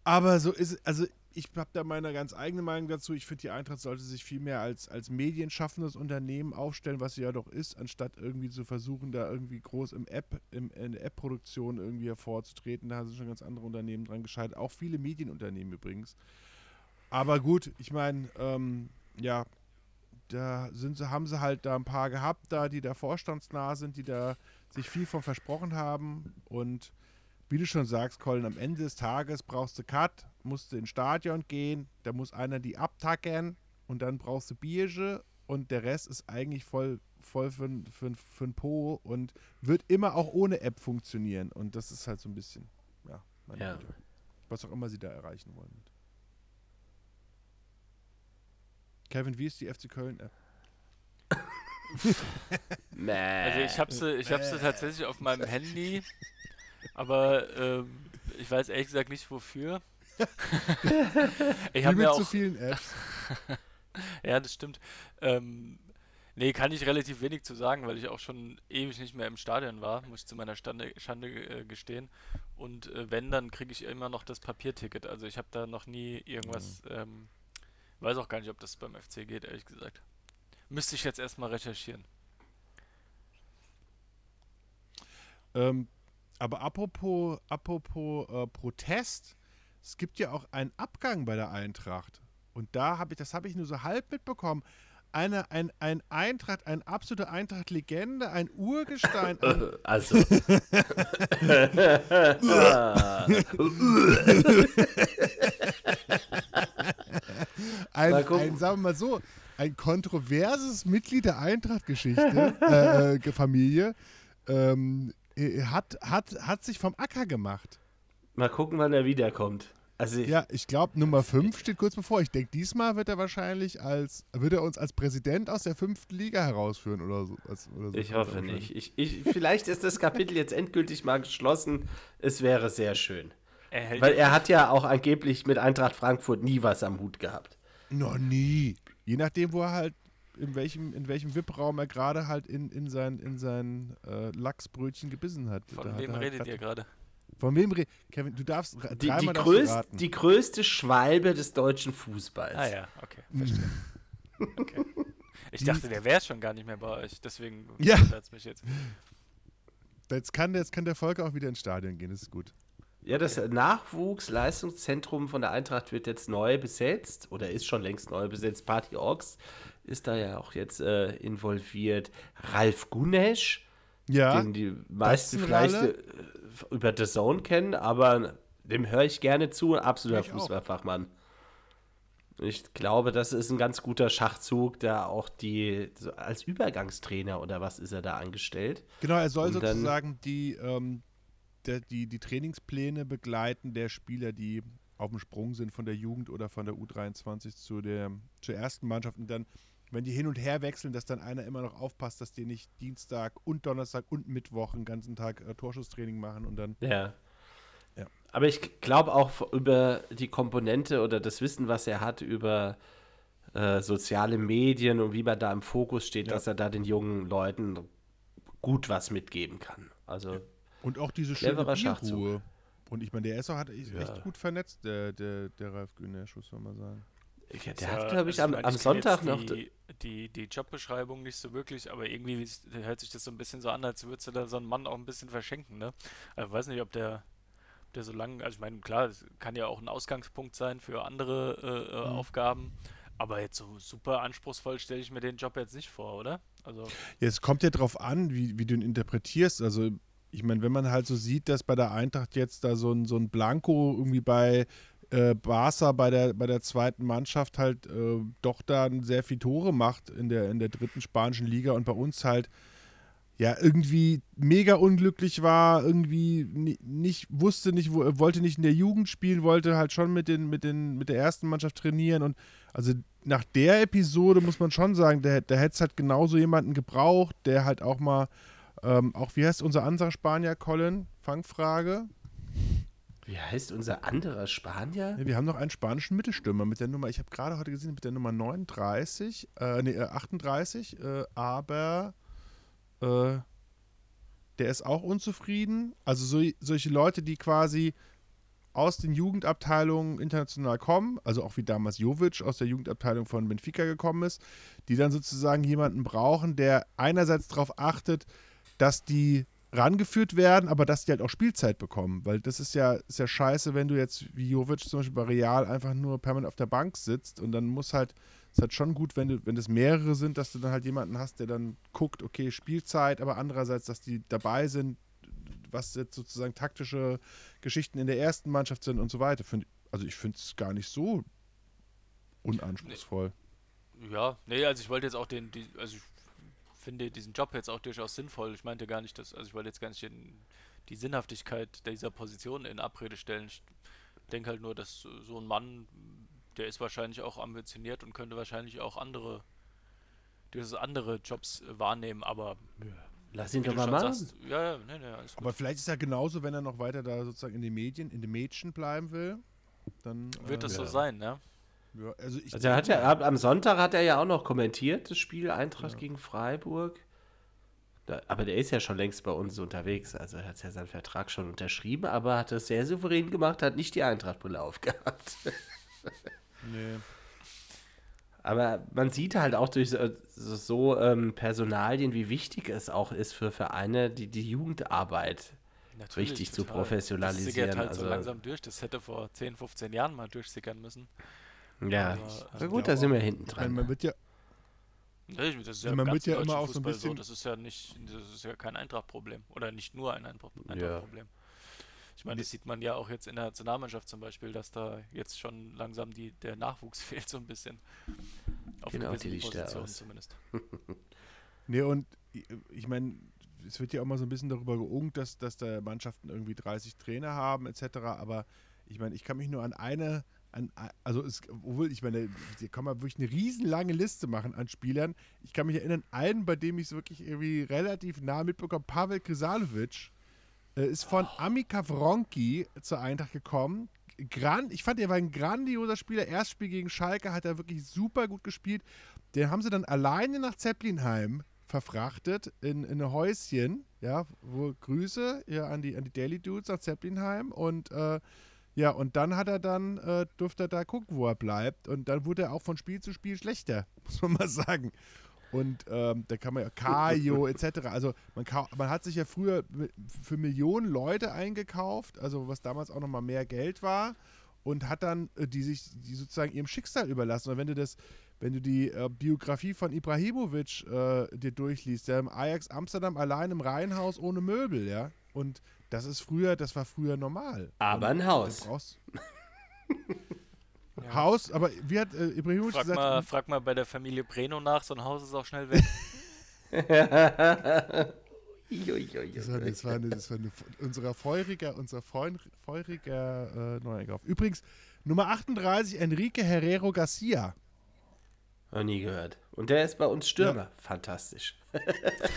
Aber so ist also ich habe da meine ganz eigene Meinung dazu. Ich finde, die Eintracht sollte sich viel mehr als, als medienschaffendes Unternehmen aufstellen, was sie ja doch ist, anstatt irgendwie zu versuchen, da irgendwie groß im App, im, in der App-Produktion irgendwie hervorzutreten. Da sind schon ganz andere Unternehmen dran gescheitert. Auch viele Medienunternehmen übrigens. Aber gut, ich meine, ähm, ja, da sind sie, haben sie halt da ein paar gehabt, da, die da vorstandsnah sind, die da sich viel von versprochen haben. Und wie du schon sagst, Colin, am Ende des Tages brauchst du Cut, musst du ins Stadion gehen, da muss einer die abtackern und dann brauchst du Bierge und der Rest ist eigentlich voll, voll für, für, für ein Po und wird immer auch ohne App funktionieren. Und das ist halt so ein bisschen, ja, ja. was auch immer sie da erreichen wollen. Kevin, wie ist die FC Köln-App? also ich habe sie, ich habe sie tatsächlich auf meinem Handy, aber ähm, ich weiß ehrlich gesagt nicht wofür. ich habe ja auch zu vielen Apps. ja, das stimmt. Ähm, nee, kann ich relativ wenig zu sagen, weil ich auch schon ewig nicht mehr im Stadion war, muss ich zu meiner Stande, Schande äh, gestehen. Und äh, wenn, dann kriege ich immer noch das Papierticket. Also ich habe da noch nie irgendwas mhm. ähm, Weiß auch gar nicht, ob das beim FC geht, ehrlich gesagt. Müsste ich jetzt erstmal recherchieren. Ähm, aber apropos, apropos äh, Protest, es gibt ja auch einen Abgang bei der Eintracht. Und da habe ich, das habe ich nur so halb mitbekommen. Eine, ein, ein Eintracht, ein absolute Eintracht-Legende, ein Urgestein. Ein also. ein, ein, sagen wir mal so, ein kontroverses Mitglied der Eintracht-Geschichte, äh, äh, Familie, ähm, äh, hat, hat, hat sich vom Acker gemacht. Mal gucken, wann er wiederkommt. Also ich ja, ich glaube, Nummer 5 steht kurz bevor. Ich denke, diesmal wird er wahrscheinlich als, wird er uns als Präsident aus der fünften Liga herausführen oder so. Als, oder so ich hoffe nicht. Ich, ich, vielleicht ist das Kapitel jetzt endgültig mal geschlossen. Es wäre sehr schön. Er Weil er hat ja auch angeblich mit Eintracht Frankfurt nie was am Hut gehabt. Noch nie. Je nachdem, wo er halt, in welchem, in welchem VIP-Raum er gerade halt in, in sein, in sein äh, Lachsbrötchen gebissen hat. Von da wem redet ihr gerade? Von wem redet Kevin, du darfst die, die, größt, die größte Schwalbe des deutschen Fußballs. Ah ja, okay, verstehe. okay. Ich dachte, der wäre schon gar nicht mehr bei euch, deswegen ja. es mich jetzt. Jetzt kann, jetzt kann der Volker auch wieder ins Stadion gehen, das ist gut. Ja, das Nachwuchsleistungszentrum von der Eintracht wird jetzt neu besetzt oder ist schon längst neu besetzt. Party Orks ist da ja auch jetzt äh, involviert. Ralf Gunesch, ja, den die meisten vielleicht äh, über The Zone kennen, aber dem höre ich gerne zu. Absoluter Fußballfachmann. Ich glaube, das ist ein ganz guter Schachzug, da auch die so als Übergangstrainer oder was ist er da angestellt? Genau, er soll sozusagen die ähm, der, die, die Trainingspläne begleiten der Spieler, die auf dem Sprung sind von der Jugend oder von der U23 zu der, zur ersten Mannschaft und dann, wenn die hin und her wechseln, dass dann einer immer noch aufpasst, dass die nicht Dienstag und Donnerstag und Mittwoch den ganzen Tag äh, Torschusstraining machen und dann. Ja. ja. Aber ich glaube auch über die Komponente oder das Wissen, was er hat über äh, soziale Medien und wie man da im Fokus steht, ja. dass er da den jungen Leuten gut was mitgeben kann. Also. Ja. Und auch diese schöne Bierruhe. Und ich meine, der Esser hat echt ja. gut vernetzt, der, der, der Ralf Günesch, muss man mal sagen. Ja, der hat, glaube ich, also am, am Sonntag noch. Die, die, die Jobbeschreibung nicht so wirklich, aber irgendwie hört sich das so ein bisschen so an, als würdest du da so einen Mann auch ein bisschen verschenken, ne? Also, ich weiß nicht, ob der, der so lange, also ich meine, klar, das kann ja auch ein Ausgangspunkt sein für andere äh, äh, mhm. Aufgaben, aber jetzt so super anspruchsvoll stelle ich mir den Job jetzt nicht vor, oder? Also. Ja, es kommt ja drauf an, wie, wie du ihn interpretierst. Also ich meine, wenn man halt so sieht, dass bei der Eintracht jetzt da so ein, so ein Blanco irgendwie bei äh, Barca bei der, bei der zweiten Mannschaft halt äh, doch dann sehr viel Tore macht in der, in der dritten spanischen Liga und bei uns halt ja irgendwie mega unglücklich war, irgendwie nicht wusste nicht, wo, wollte nicht in der Jugend spielen, wollte halt schon mit den mit den mit der ersten Mannschaft trainieren und also nach der Episode muss man schon sagen, der, der hätte es halt genauso jemanden gebraucht, der halt auch mal ähm, auch wie heißt unser anderer Spanier, Colin? Fangfrage. Wie heißt unser anderer Spanier? Ja, wir haben noch einen spanischen Mittelstürmer mit der Nummer, ich habe gerade heute gesehen, mit der Nummer 39, äh, nee, 38, äh, äh, aber äh, der ist auch unzufrieden. Also so, solche Leute, die quasi aus den Jugendabteilungen international kommen, also auch wie damals Jovic aus der Jugendabteilung von Benfica gekommen ist, die dann sozusagen jemanden brauchen, der einerseits darauf achtet, dass die rangeführt werden, aber dass die halt auch Spielzeit bekommen. Weil das ist ja, ist ja scheiße, wenn du jetzt wie Jovic zum Beispiel bei Real einfach nur permanent auf der Bank sitzt und dann muss halt ist halt schon gut, wenn du, wenn es mehrere sind, dass du dann halt jemanden hast, der dann guckt, okay, Spielzeit, aber andererseits, dass die dabei sind, was jetzt sozusagen taktische Geschichten in der ersten Mannschaft sind und so weiter. Find, also ich finde es gar nicht so unanspruchsvoll. Ja, nee, also ich wollte jetzt auch den, die, also ich finde diesen Job jetzt auch durchaus sinnvoll. Ich meinte gar nicht, dass, also ich wollte jetzt gar nicht den, die Sinnhaftigkeit dieser Position in Abrede stellen. Ich denke halt nur, dass so ein Mann, der ist wahrscheinlich auch ambitioniert und könnte wahrscheinlich auch andere, durchaus andere Jobs wahrnehmen, aber Lass ihn doch mal machen. sagst, ja, ja, nee, nee. Aber vielleicht ist er genauso, wenn er noch weiter da sozusagen in den Medien, in den Mädchen bleiben will, dann Wird das äh, so ja. sein, ne? Ja, also ich Also er hat ja am Sonntag hat er ja auch noch kommentiert, das Spiel Eintracht Ja. gegen Freiburg. Da, aber der ist ja schon längst bei uns unterwegs. Also er hat ja seinen Vertrag schon unterschrieben, aber hat es sehr souverän gemacht, hat nicht die Eintracht-Brille aufgehabt. nee. Aber man sieht halt auch durch so, so ähm, Personalien, wie wichtig es auch ist für Vereine, die, die Jugendarbeit Natürlich, richtig zu total. Das professionalisieren. sickert halt so also, langsam durch. Das hätte vor 10, 15 Jahren mal durchsickern müssen. Ja, Aber, na äh, gut, da sind wir hinten meine, dran. man wird ja, Nee, das ist ja, man wird ja immer auch so ein bisschen- Das ist ja nicht, das ist ja kein Eintracht-Problem. Oder nicht nur ein Eintracht- Ja. Eintracht-Problem. Ich meine, das sieht man ja auch jetzt in der Nationalmannschaft zum Beispiel, dass da jetzt schon langsam die, der Nachwuchs fehlt so ein bisschen. Auf Genau, gewissen die Positionen zumindest. nee, und ich, ich meine, es wird ja auch mal so ein bisschen darüber geungt, dass, dass da Mannschaften irgendwie 30 Trainer haben, etc. Aber ich meine, ich kann mich nur an eine, an, also es, obwohl, ich meine, hier kann man wirklich eine riesenlange Liste machen an Spielern. Ich kann mich erinnern, einen, bei dem ich es wirklich irgendwie relativ nah mitbekomme, Pavel Krisalovic, äh, ist von Amika Wronki zur Eintracht gekommen. Gran, ich fand, er war ein grandioser Spieler. Erstspiel gegen Schalke hat er wirklich super gut gespielt. Den haben sie dann alleine nach Zeppelinheim verfrachtet in, in ein Häuschen. Ja, wo Grüße ja, an, die, an die Daily Dudes nach Zeppelinheim. Und äh, ja, und dann hat er dann, äh, durfte er da gucken, wo er bleibt. Und dann wurde er auch von Spiel zu Spiel schlechter, muss man mal sagen. Und ähm, da kann man ja Kajo etc. Also man, man hat sich ja früher für Millionen Leute eingekauft, also was damals auch nochmal mehr Geld war und hat dann äh, die sich die sozusagen ihrem Schicksal überlassen. Und wenn du das, wenn du die äh, Biografie von Ibrahimovic äh, dir durchliest, der im Ajax Amsterdam allein im Reihenhaus ohne Möbel, ja. Und das ist früher, das war früher normal. Aber und ein Haus. brauchst Haus, aber wie hat äh, Ibrahimovic Frag gesagt? mal, frag mal bei der Familie Breno nach, so ein Haus ist auch schnell weg. Das war, das war, eine, das war eine, unserer feuriger, unser feuriger äh, Neueinkauf. Übrigens, Nummer 38, Enrique Herrero Garcia. Noch nie gehört. Und der ist bei uns Stürmer. Fantastisch.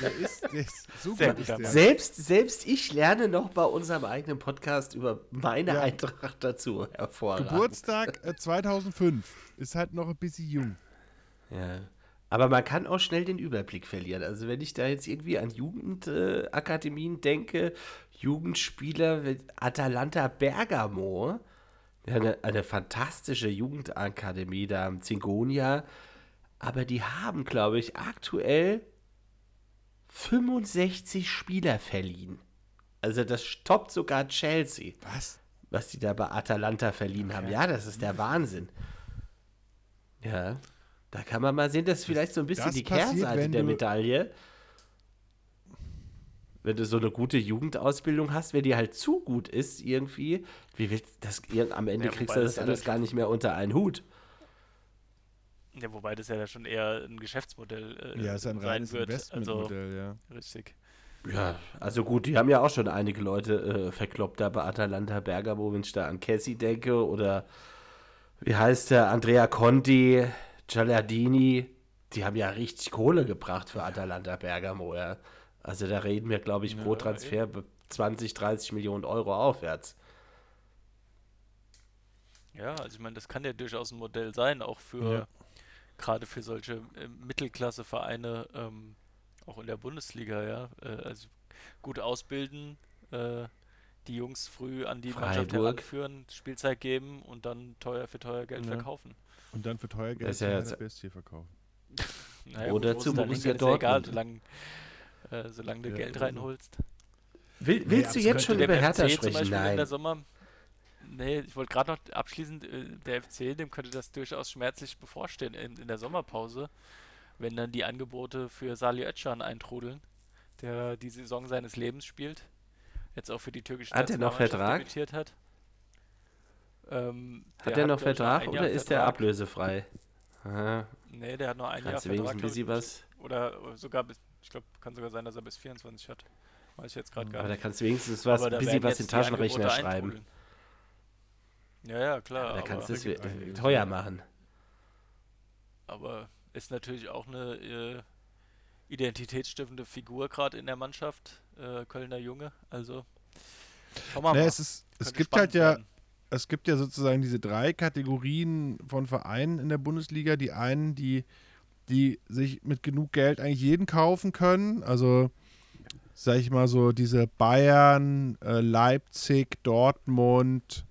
Der ist, der ist gut ist der. Selbst, selbst ich lerne noch bei unserem eigenen Podcast über meine Ja. Eintracht dazu. Hervorragend. Geburtstag äh, 2005. Ist halt noch ein bisschen jung. Ja. Aber man kann auch schnell den Überblick verlieren. Also wenn ich da jetzt irgendwie an Jugendakademien äh, denke, Jugendspieler mit Atalanta Bergamo, ja, eine, eine fantastische Jugendakademie da am Zingonia, aber die haben, glaube ich, aktuell 65 Spieler verliehen. Also das stoppt sogar Chelsea Was? was die da bei Atalanta verliehen haben. Ja, das ist der Wahnsinn. Ja, da kann man mal sehen, das ist vielleicht so ein bisschen das die passiert, Kehrseite der Medaille. Wenn du so eine gute Jugendausbildung hast, wenn die halt zu gut ist irgendwie, wie willst das am Ende Ja, kriegst du das alles gar nicht mehr unter einen Hut. Ja, wobei das ja schon eher ein Geschäftsmodell äh, Ja, ist ein sein reines wird. Investmentmodell, ja. Also, richtig. Ja, also gut, die haben ja auch schon einige Leute äh, verkloppt da bei Atalanta Bergamo, wenn ich da an Cassie denke oder wie heißt der, Andrea Conti, Giallardini, die haben ja richtig Kohle gebracht für Atalanta Bergamo, ja. Also da reden wir, glaube ich, pro Ja, Transfer be- 20, 30 Millionen Euro aufwärts. Ja, also ich meine, das kann ja durchaus ein Modell sein, auch für Ja. Gerade für solche äh, Mittelklasse-Vereine, ähm, auch in der Bundesliga, ja. Äh, also gut ausbilden, äh, die Jungs früh an die Mannschaft Freiburg. heranführen, Spielzeit geben und dann teuer für teuer Geld Ja. verkaufen. Und dann für teuer Das Geld ist ja jetzt- das Beste hier verkaufen. Naja, Oder wo zu Borussia ist ja egal, Dortmund. solange, äh, solange du Ja, Geld reinholst. Will, willst du jetzt schon über Hertha FC zum sprechen? Beispiel in der Nein. Nee, ich wollte gerade noch abschließend, äh, der FC, dem könnte das durchaus schmerzlich bevorstehen in, in der Sommerpause, wenn dann die Angebote für Salih Özcan eintrudeln, der die Saison seines Lebens spielt, jetzt auch für die türkische Hat er noch Vertrag? debütiert hat. Ähm, Hat der er noch Vertrag oder Jahr ist der ablösefrei? Aha. Nee, der hat noch ein Jahr Kannst du Vertrag. bisschen ich, was. Oder sogar bis, ich glaube, kann sogar sein, dass er bis 24 hat. Weiß ich jetzt gerade gar Aber da nicht. kannst du wenigstens was, bisschen was in Taschenrechner schreiben. eintrudeln. Ja, ja, klar. Da kannst du aber, es teuer machen. aber ist natürlich auch eine äh, identitätsstiftende Figur gerade in der Mannschaft. Äh, Kölner Junge. Also, schauen wir Nee, mal. es, ist, es gibt halt ja, werden. es gibt ja sozusagen diese drei Kategorien von Vereinen in der Bundesliga. Die einen, die, die sich mit genug Geld eigentlich jeden kaufen können. Also, sag ich mal so, diese Bayern, äh, Leipzig, Dortmund,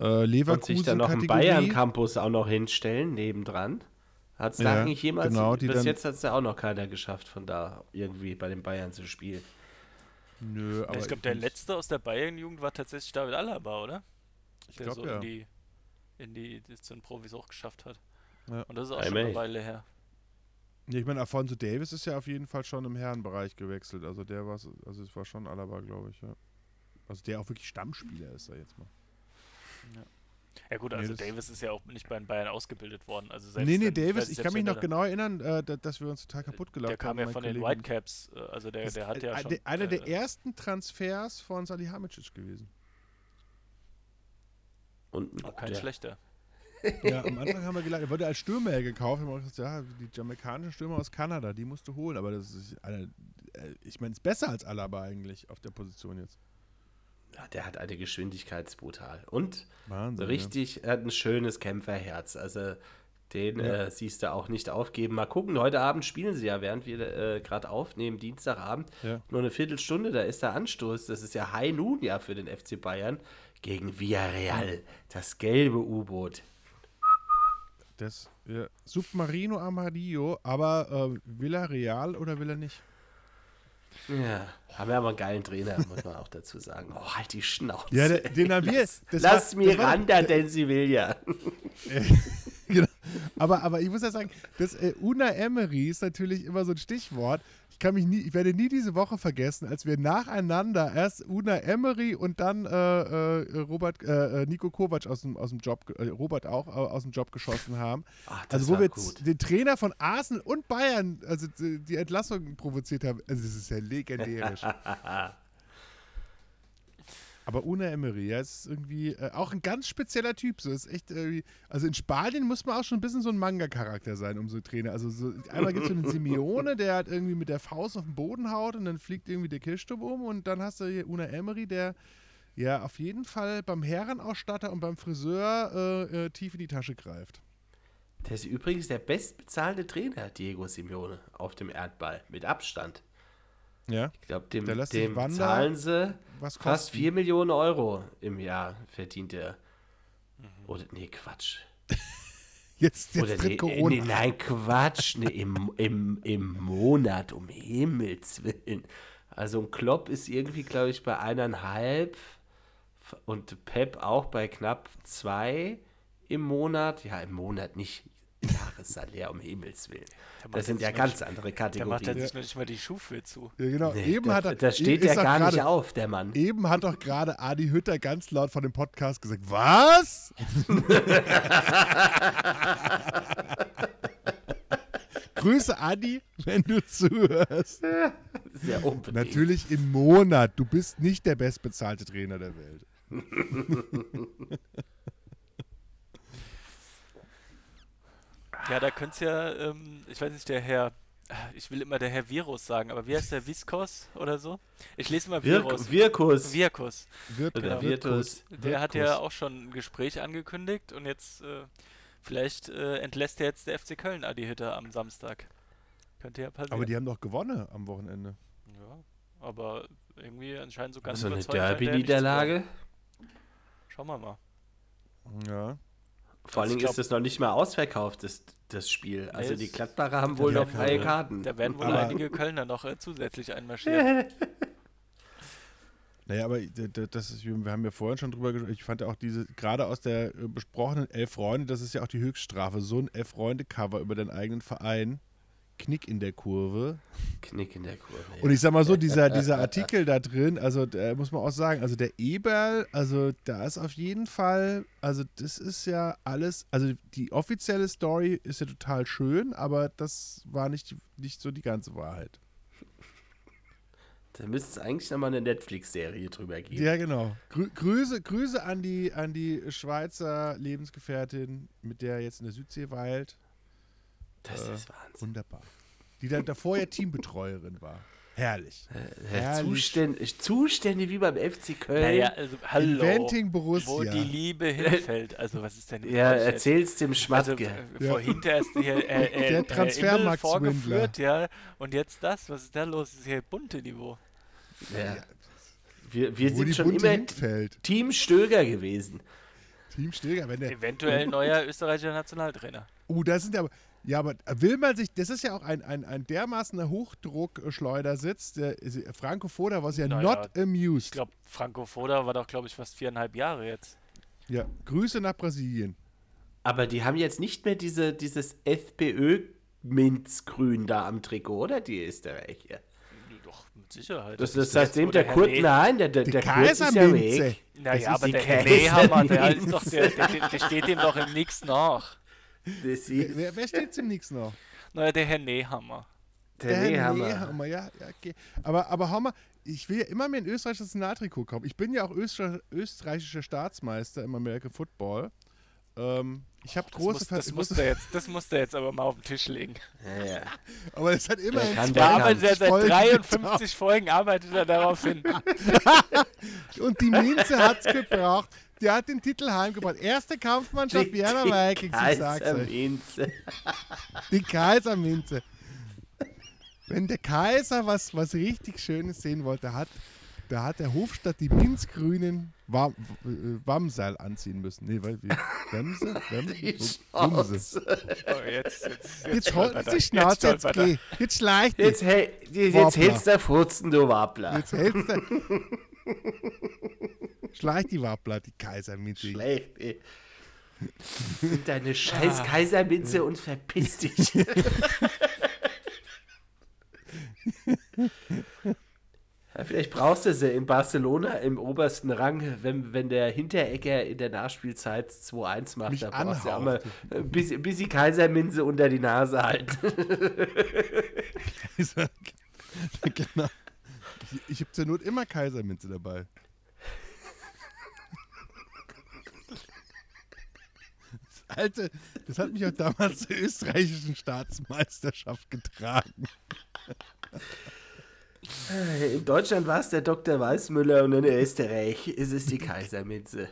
äh, Und Leverkusen. sich dann noch einen. Bayern-Campus auch noch hinstellen, nebendran. Hat es da Ja, eigentlich jemals, genau, die bis dann- jetzt hat es ja auch noch keiner geschafft, von da irgendwie bei den Bayern zu spielen. Nö, aber ich glaube, der letzte aus der Bayern-Jugend war tatsächlich David Alaba, oder? Ich Der glaube, so ja. in die, in die, das zu den Profis auch geschafft hat. Ja. Und das ist auch Ei, schon mei. eine Weile her. Ja, ich meine, Alfonso Davis ist ja auf jeden Fall schon im Herrenbereich gewechselt. Also der war, also es war schon Alaba, glaube ich, ja. Also der auch wirklich Stammspieler ist da jetzt mal. Ja gut, Nee, also das- Davis ist ja auch nicht bei den Bayern ausgebildet worden. Also selbst nee, nee, wenn- Davis, weiß ich kann mich noch genau erinnern, äh, da- dass wir uns total kaputt gelacht Der kam haben. ja von den Kollege. Whitecaps, äh, also der, Das der hat ist, ja äh, schon... einer der äh, ersten Transfers von Salihamidzic gewesen. Und auch kein ja. schlechter. Ja, am Anfang haben wir gedacht, er wurde als Stürmer ja gekauft. Wir haben auch gesagt, ja, die jamaikanischen Stürmer aus Kanada, die musst du holen. Aber das ist, eine, äh, ich meine, ist besser als Alaba eigentlich auf der Position jetzt. Ja, der hat eine Geschwindigkeitsbrutal. Und Wahnsinn. richtig, er hat ein schönes Kämpferherz. Also den Ja. äh, siehst du auch nicht aufgeben. Mal gucken, heute Abend spielen sie ja, während wir äh, gerade aufnehmen, Dienstagabend. Ja. Nur eine Viertelstunde, da ist der Anstoß. Das ist ja High Noon ja für den FC Bayern gegen Villarreal. Das gelbe U-Boot. Das ja, Submarino Amarillo, aber äh, will er real oder will er nicht? Ja, haben wir aber einen geilen Trainer, muss man auch dazu sagen. Oh, halt die Schnauze. Ja, der- den haben wir- Lass, das lass war- war- Miranda, denn sie will ja. genau. Aber, aber ich muss ja sagen, das äh, Una Emery ist natürlich immer so ein Stichwort. Ich kann mich nie, ich werde nie diese Woche vergessen, als wir nacheinander erst Una Emery und dann äh, äh, Robert, äh, äh, Nico Kovac aus dem, aus dem Job, äh, Robert auch aus dem Job geschossen haben. Ach, das Also wo wir gut. den Trainer von Arsenal und Bayern, also die Entlassung provoziert haben. Also das ist ja legendärisch. Aber Una Emery, ja, ist irgendwie äh, auch ein ganz spezieller Typ. So ist echt irgendwie, also in Spanien muss man auch schon ein bisschen so ein Manga-Charakter sein, um so Trainer. Also so, einmal gibt es so einen Simeone, der halt irgendwie mit der Faust auf den Boden haut und dann fliegt irgendwie der Kirchturm um und dann hast du hier Una Emery, der ja auf jeden Fall beim Herrenausstatter und beim Friseur äh, äh, tief in die Tasche greift. Der ist übrigens der bestbezahlte Trainer, Diego Simeone, auf dem Erdball. Mit Abstand. Ja. Ich glaube, dem, dem Wander zahlen sie Was fast kosten? 4 Millionen Euro im Jahr, verdient er. Mhm. Oder, nee, Quatsch. Jetzt, jetzt Oder tritt nee, Corona. nee, nein, Quatsch. Nee, im, im, Im Monat, um Himmels Willen. Also ein Klopp ist irgendwie, glaube ich, bei eineinhalb und Pep auch bei knapp zwei im Monat. Ja, im Monat nicht. Jahressalär, um Himmels Willen. Der Das sind ja nicht- ganz andere Der macht Kategorien. jetzt nicht mal die Schuhe zu. Ja, genau. Nee, eben da, hat er, da steht er doch gar nicht gerade- auf, der Mann. Eben hat doch gerade Adi Hütter ganz laut von dem Podcast gesagt, was? Grüße Adi, wenn du zuhörst. Sehr unbedingt. Natürlich im Monat. Du bist nicht der bestbezahlte Trainer der Welt. Ja, da könnte es ja, ähm, ich weiß nicht, der Herr, ich will immer der Herr Virus sagen, aber wie heißt der Viskos oder so? Ich lese mal Virus. Virkus. Wird, Oder wird Virtus. Der hat ja auch schon ein Gespräch angekündigt und jetzt, äh, vielleicht äh, entlässt er jetzt der FC Köln Adi Hütter am Samstag. Könnte ja passieren. Aber die haben doch gewonnen am Wochenende. ja, aber irgendwie anscheinend so ganz So eine überzeugt er nicht zu Derby-Niederlage. Schauen wir mal. Ja. Vor allen Also Dingen glaub- ist es noch nicht mal ausverkauft, das, das Spiel. Also es- die Gladbacher haben wohl noch freie. Karten. Da werden wohl Aber- einige Kölner noch äh, zusätzlich einmarschieren. Naja, aber das ist, wir haben ja vorhin schon drüber gesprochen. Ich fand ja auch diese, gerade aus der äh, besprochenen Elf Freunde, das ist ja auch die Höchststrafe. So ein Elf Freunde-Cover über den eigenen Verein. Knick in der Kurve. Knick in der Kurve. Ja. Und ich sag mal so, dieser, dieser Artikel da drin, also da muss man auch sagen, also der Eberl, also da ist auf jeden Fall, also das ist ja alles, also die offizielle Story ist ja total schön, aber das war nicht, nicht so die ganze Wahrheit. Da müsste es eigentlich nochmal eine Netflix-Serie drüber geben. Ja, genau. Grü Grüße, Grüße an die, an die Schweizer Lebensgefährtin, mit der er jetzt in der Südsee weilt. Das äh, ist Wahnsinn. Wunderbar. Die dann davor ja Teambetreuerin war. Herrlich. Äh, Herrlich. Zustände, Zustände wie beim FC Köln. Naja, also, hallo. Inventing Borussia. Wo die Liebe hinfällt. Also, was ist denn Ja, erzähl's dem Schmatke. Also, ja. Vorhin ist hier äh, äh, Der Transfermarkt vorgeführt, ja. Und jetzt das. Was ist da los? Das ist hier bunte Niveau. Ja. Wir, wir sind schon immer hinfällt. Team Stöger gewesen. Team Stöger, wenn der. Eventuell neuer österreichischer Nationaltrainer. Oh, uh, da sind aber. Ja, aber will man sich, das ist ja auch ein, ein, ein dermaßener Hochdruckschleudersitz. Der, Franco Foda war ja naja, not amused. Ich glaube, Franco Foda war doch, glaube ich, fast viereinhalb Jahre jetzt. Ja, Grüße nach Brasilien. Aber die haben jetzt nicht mehr diese, dieses FPÖ-Minzgrün da am Trikot, oder? Die Österreicher. Doch, mit Sicherheit. Das, das, das seitdem der Kurt, nein, der, der, der Kurt ist ja weg. Naja, aber der Nehammer, der, ist doch, der, der, der steht ihm doch im Nix nach. Wer, wer steht zum Nix noch? Naja, der Herr Nehammer. Der, der Herr Nehammer. Nehammer, ja, ja, okay. Aber, aber Hammer, ich will ja immer mehr ein österreichisches Natrikot kaufen. Ich bin ja auch Öster österreichischer Staatsmeister im American Football. Ähm, ich habe große muss, das, musst du jetzt, das musst du jetzt aber mal auf den Tisch legen. Ja, ja. Aber es hat immer der, der arbeitet ja seit 53 Folgen arbeitet er darauf hin. Und die Minze hat es gebraucht der hat den Titel heimgebracht. Erste Kampfmannschaft Werner Vikings, ich sag's euch. Die Kaiserminze. Wenn der Kaiser was, was richtig Schönes sehen wollte, hat, da hat der Hofstadt die minzgrünen Wam, Wamsal anziehen müssen. Nee, weil, Wemse? Wemse? Oh, jetzt, jetzt, jetzt, jetzt holt die Schnauze, jetzt, jetzt geh. Jetzt schleicht Jetzt, hey, jetzt hältst der Furzen, du Wappler. Jetzt hältst der... Schleich die Wappler, die Kaiserminze. Schlecht, ey. Deine scheiß ah. Kaiserminze und verpiss dich. ja, vielleicht brauchst du sie in Barcelona im obersten Rang, wenn, wenn der Hinterecker in der Nachspielzeit 2-1 macht. Mich da brauchst du ja auch mal ein bisschen, bisschen Kaiserminze unter die Nase halten. genau. Ich, habe zur Not immer Kaiserminze dabei. Alte, das hat mich auch damals zur österreichischen Staatsmeisterschaft getragen. In Deutschland war es der Dr. Weißmüller und in Österreich ist es die Kaisermitze.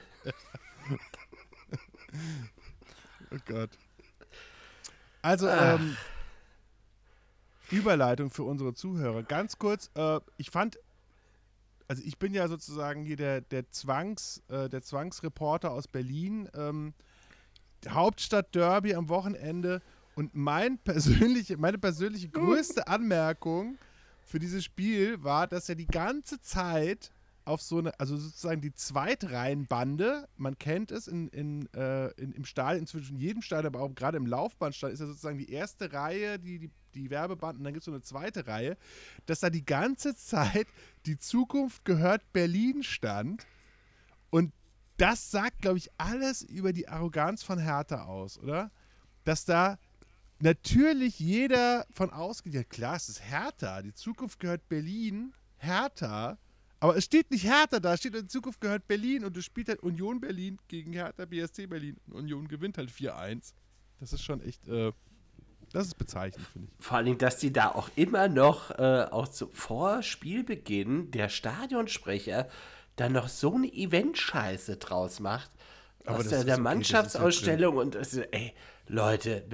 oh Gott. Also, ähm, Überleitung für unsere Zuhörer. Ganz kurz, äh, ich fand, also ich bin ja sozusagen hier der, der, Zwangs, äh, der Zwangsreporter aus Berlin. Ähm, Hauptstadt-Derby am Wochenende. Und mein persönliche, meine persönliche größte Anmerkung für dieses Spiel war, dass er die ganze Zeit auf so eine, also sozusagen die Zweitreihenbande, man kennt es in, in, äh, in, im Stadion, inzwischen in jedem Stadion, aber auch gerade im Laufbahnstadion ist ja sozusagen die erste Reihe, die, die, die Werbebanden, und dann gibt es so eine zweite Reihe, dass da die ganze Zeit die Zukunft gehört Berlin stand und das sagt, glaube ich, alles über die Arroganz von Hertha aus, oder? Dass da natürlich jeder von ausgeht, ja klar, es ist Hertha, die Zukunft gehört Berlin, Hertha, aber es steht nicht Hertha da, es steht in Zukunft gehört Berlin und du spielst halt Union Berlin gegen Hertha BSC Berlin und Union gewinnt halt 4-1. Das ist schon echt, äh, das ist bezeichnend, finde ich. Vor allem, dass die da auch immer noch, äh, auch zu, vor Spielbeginn, der Stadionsprecher dann noch so eine Event-Scheiße draus macht. Aber aus der, der okay, Mannschaftsausstellung und das, ey, Leute,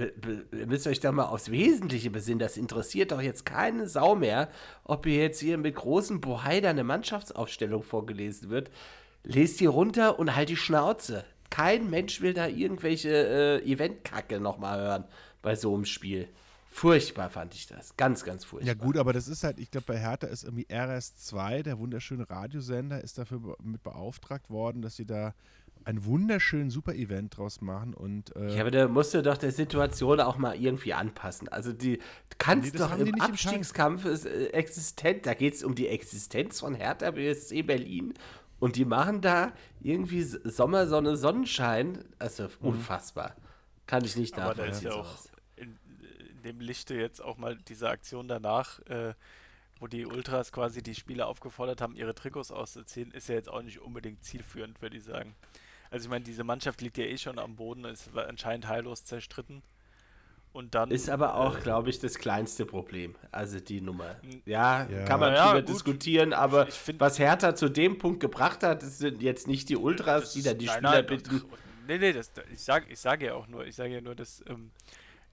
ihr müsst euch da mal aufs Wesentliche besinnen. Das interessiert doch jetzt keine Sau mehr, ob ihr jetzt hier mit großem Bohai da eine Mannschaftsaufstellung vorgelesen wird. Lest die runter und halt die Schnauze. Kein Mensch will da irgendwelche äh, Event-Kacke nochmal hören bei so einem Spiel. Furchtbar fand ich das. Ganz, ganz furchtbar. Ja gut, aber das ist halt, ich glaube, bei Hertha ist irgendwie RS2, der wunderschöne Radiosender, ist dafür mit beauftragt worden, dass sie da ein wunderschönen Super-Event draus machen und äh, Ja, aber da musst du doch der Situation auch mal irgendwie anpassen. Also die kannst Nee, das doch im Abstiegskampf ist, äh, existent, da geht es um die Existenz von Hertha BSC Berlin und die machen da irgendwie Sommersonne, Sonnenschein. Also Mhm. unfassbar. Kann ich nicht Aber da ist nachvollziehen. ja auch sowas. In, dem Lichte jetzt auch mal diese Aktion danach, äh, wo die Ultras quasi die Spieler aufgefordert haben, ihre Trikots auszuziehen, ist ja jetzt auch nicht unbedingt zielführend, würde ich sagen. Also ich meine, diese Mannschaft liegt ja eh schon am Boden, ist anscheinend heillos zerstritten. Und dann Ist aber auch, äh, glaube ich, das kleinste Problem. Also die Nummer. Ja, Ja. kann man Ja, drüber gut. diskutieren, aber Ich find- was Hertha zu dem Punkt gebracht hat, das sind jetzt nicht die Ultras, die dann die nein, Spieler nein, bitten. Nee, nee, das, ich sage ich sag ja auch nur, ich sage ja nur, dass ähm,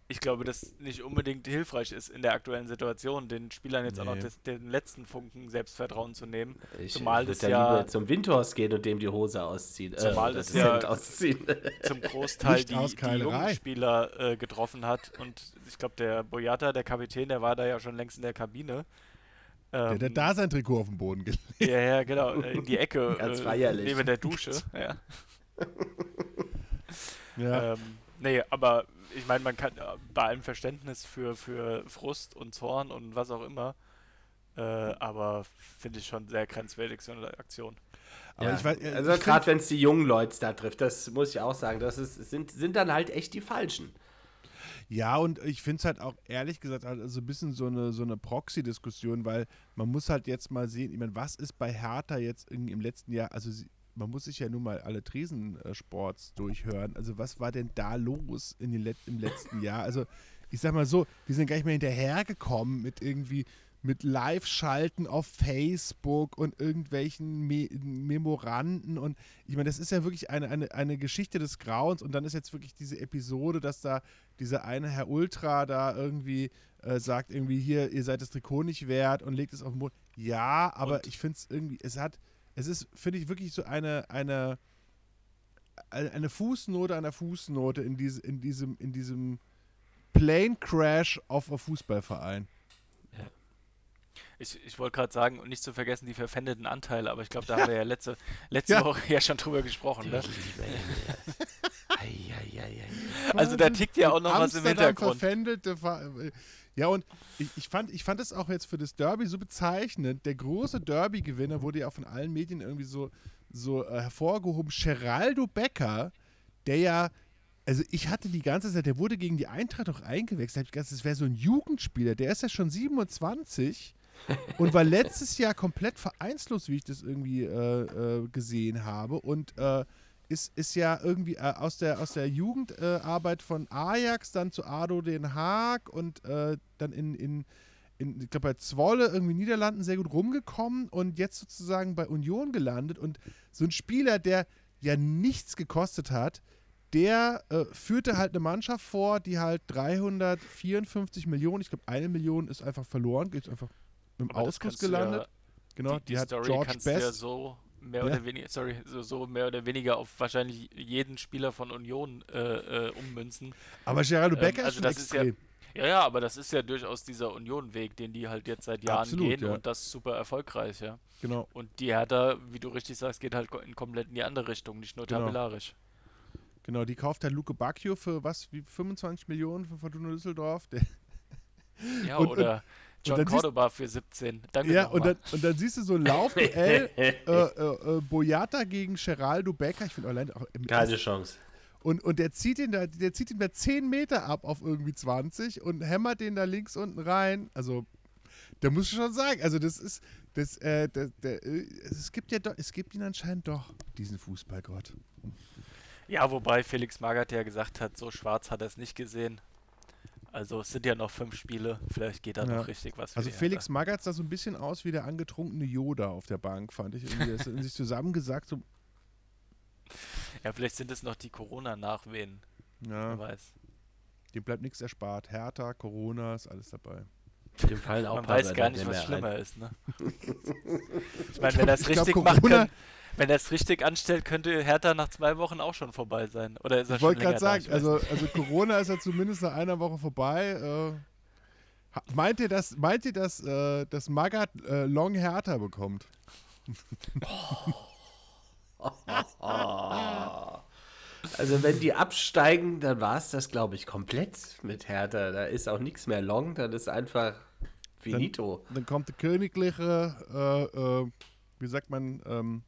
ich glaube, das nicht unbedingt hilfreich ist in der aktuellen Situation, den Spielern jetzt auch noch Nee. das, den letzten Funken Selbstvertrauen zu nehmen. Ich Zumal würde das dann ja- zum Windhorst gehen und dem die Hose ausziehen. äh, Zumal oder das das ja- ausziehen. zum Großteil die, die jungen Spieler äh, getroffen hat. Und ich glaube, der Boyata, der Kapitän, der war da ja schon längst in der Kabine. der, Ähm, der da sein Trikot auf den Boden gelegt. Ja, ja, genau, äh, in die Ecke, Ganz äh, feierlich. neben der Dusche. Ja. Ja. Ähm, nee, aber ich meine, man kann äh, bei allem Verständnis für, für Frust und Zorn und was auch immer, äh, aber finde ich schon sehr grenzwertig, so eine Aktion. aber Ja, ich weiß, äh, also gerade find- wenn es die jungen Leute da trifft, das muss ich auch sagen, das ist, sind, sind dann halt echt die Falschen. Ja, und ich finde es halt auch ehrlich gesagt halt so ein bisschen so eine, so eine Proxy-Diskussion, weil man muss halt jetzt mal sehen, ich meine, was ist bei Hertha jetzt im letzten Jahr, also sie, man muss sich ja nun mal alle Tresensports durchhören, also was war denn da los in den Let im letzten Jahr? Also ich sag mal so, die sind gar nicht mehr hinterhergekommen mit irgendwie mit Live-Schalten auf Facebook und irgendwelchen Me Memoranden und ich meine, das ist ja wirklich eine, eine, eine Geschichte des Grauens und dann ist jetzt wirklich diese Episode, dass da dieser eine Herr Ultra da irgendwie äh, sagt irgendwie hier, ihr seid das Trikot nicht wert und legt es auf den Boden. Ja, aber Und- ich finde es irgendwie, es hat, es ist, finde ich, wirklich so eine, eine, eine Fußnote an der Fußnote in, diese, in diesem, in diesem Plane Crash auf einem Fußballverein. Ich, ich wollte gerade sagen, und nicht zu vergessen die verpfändeten Anteile, aber ich glaube, da haben wir ja letzte, letzte Ja. Woche ja schon drüber gesprochen. Ne? Eieieiei. Also da tickt ja auch noch was im Amsterdam Hintergrund. verpfändelte Ver ja, und ich, ich, fand, ich fand es auch jetzt für das Derby so bezeichnend. Der große Derby-Gewinner wurde ja auch von allen Medien irgendwie so, so äh, hervorgehoben. Geraldo Becker, der ja, also ich hatte die ganze Zeit, der wurde gegen die Eintracht auch eingewechselt. Das wäre so ein Jugendspieler. Der ist ja schon 27 und war letztes Jahr komplett vereinslos, wie ich das irgendwie äh, äh, gesehen habe. Und äh, ist, ist ja irgendwie äh, aus der, aus der Jugendarbeit äh, von Ajax dann zu ADO Den Haag und äh, dann in, in, in ich glaube bei Zwolle irgendwie Niederlanden sehr gut rumgekommen und jetzt sozusagen bei Union gelandet und so ein Spieler, der ja nichts gekostet hat, der äh, führte halt eine Mannschaft vor, die halt 354 Millionen, ich glaube eine Million ist einfach verloren, ist einfach kannst du gelandet. Ja, genau, die, die, die hat Story George du ja Best. so mehr Ja. oder weniger, sorry, so, so mehr oder weniger auf wahrscheinlich jeden Spieler von Union äh, äh, ummünzen. aber Geraldo Ähm, Becker also ist das ist ja-. Ja, ja, aber das ist ja durchaus dieser Union-Weg, den die halt jetzt seit Jahren Absolut, gehen ja. und das super erfolgreich, ja. genau. Und die Hertha, wie du richtig sagst, geht halt in komplett in die andere Richtung, nicht nur Genau. tabellarisch. Genau, die kauft halt Luke Bacchio für was, wie 25 Millionen für Fortuna Düsseldorf. Der, Ja, Und- oder John dann siehst- Cordoba für 17. Danke ja, und dann, und dann siehst du so ein Laufduell, äh, äh, äh, Boyata gegen Geraldo Becker. Ich finde allein auch im Keine ersten- Chance. Und, und der zieht ihn da, der zieht ihn da 10 Meter ab auf irgendwie 20 und hämmert den da links unten rein. Also, da muss ich schon sagen, also das ist, das, äh, der, der, äh, es gibt ja doch, es gibt ihn anscheinend doch, diesen Fußballgott. Ja, wobei Felix Magath ja gesagt hat, so schwarz hat er es nicht gesehen. Also es sind ja noch fünf Spiele, vielleicht geht da Ja. noch richtig was. Also Felix Magath sah so ein bisschen aus wie der angetrunkene Yoda auf der Bank, fand ich. Irgendwie, hat in sich zusammengesagt, so. Ja, vielleicht sind es noch die Corona-Nachwehen, wer ja, weiß. dem bleibt nichts erspart. Hertha, Corona, ist alles dabei. Dem fallen auch Man ein weiß gar nicht, was ein. schlimmer ist, ne? ich meine, wenn er es ich glaub, richtig macht, kann, wenn er es richtig anstellt, könnte Hertha nach zwei Wochen auch schon vorbei sein. Oder ist er Ich wollte gerade sagen, also, also Corona ist ja zumindest nach einer Woche vorbei. Ha- Meint ihr, dass, meint ihr, dass, äh, dass Magath äh, Long Hertha bekommt? Also wenn die absteigen, dann war es das, glaube ich, komplett mit Hertha. Da ist auch nichts mehr long, dann ist einfach finito. Dann kommt der königliche, äh, äh, wie sagt man, ähm,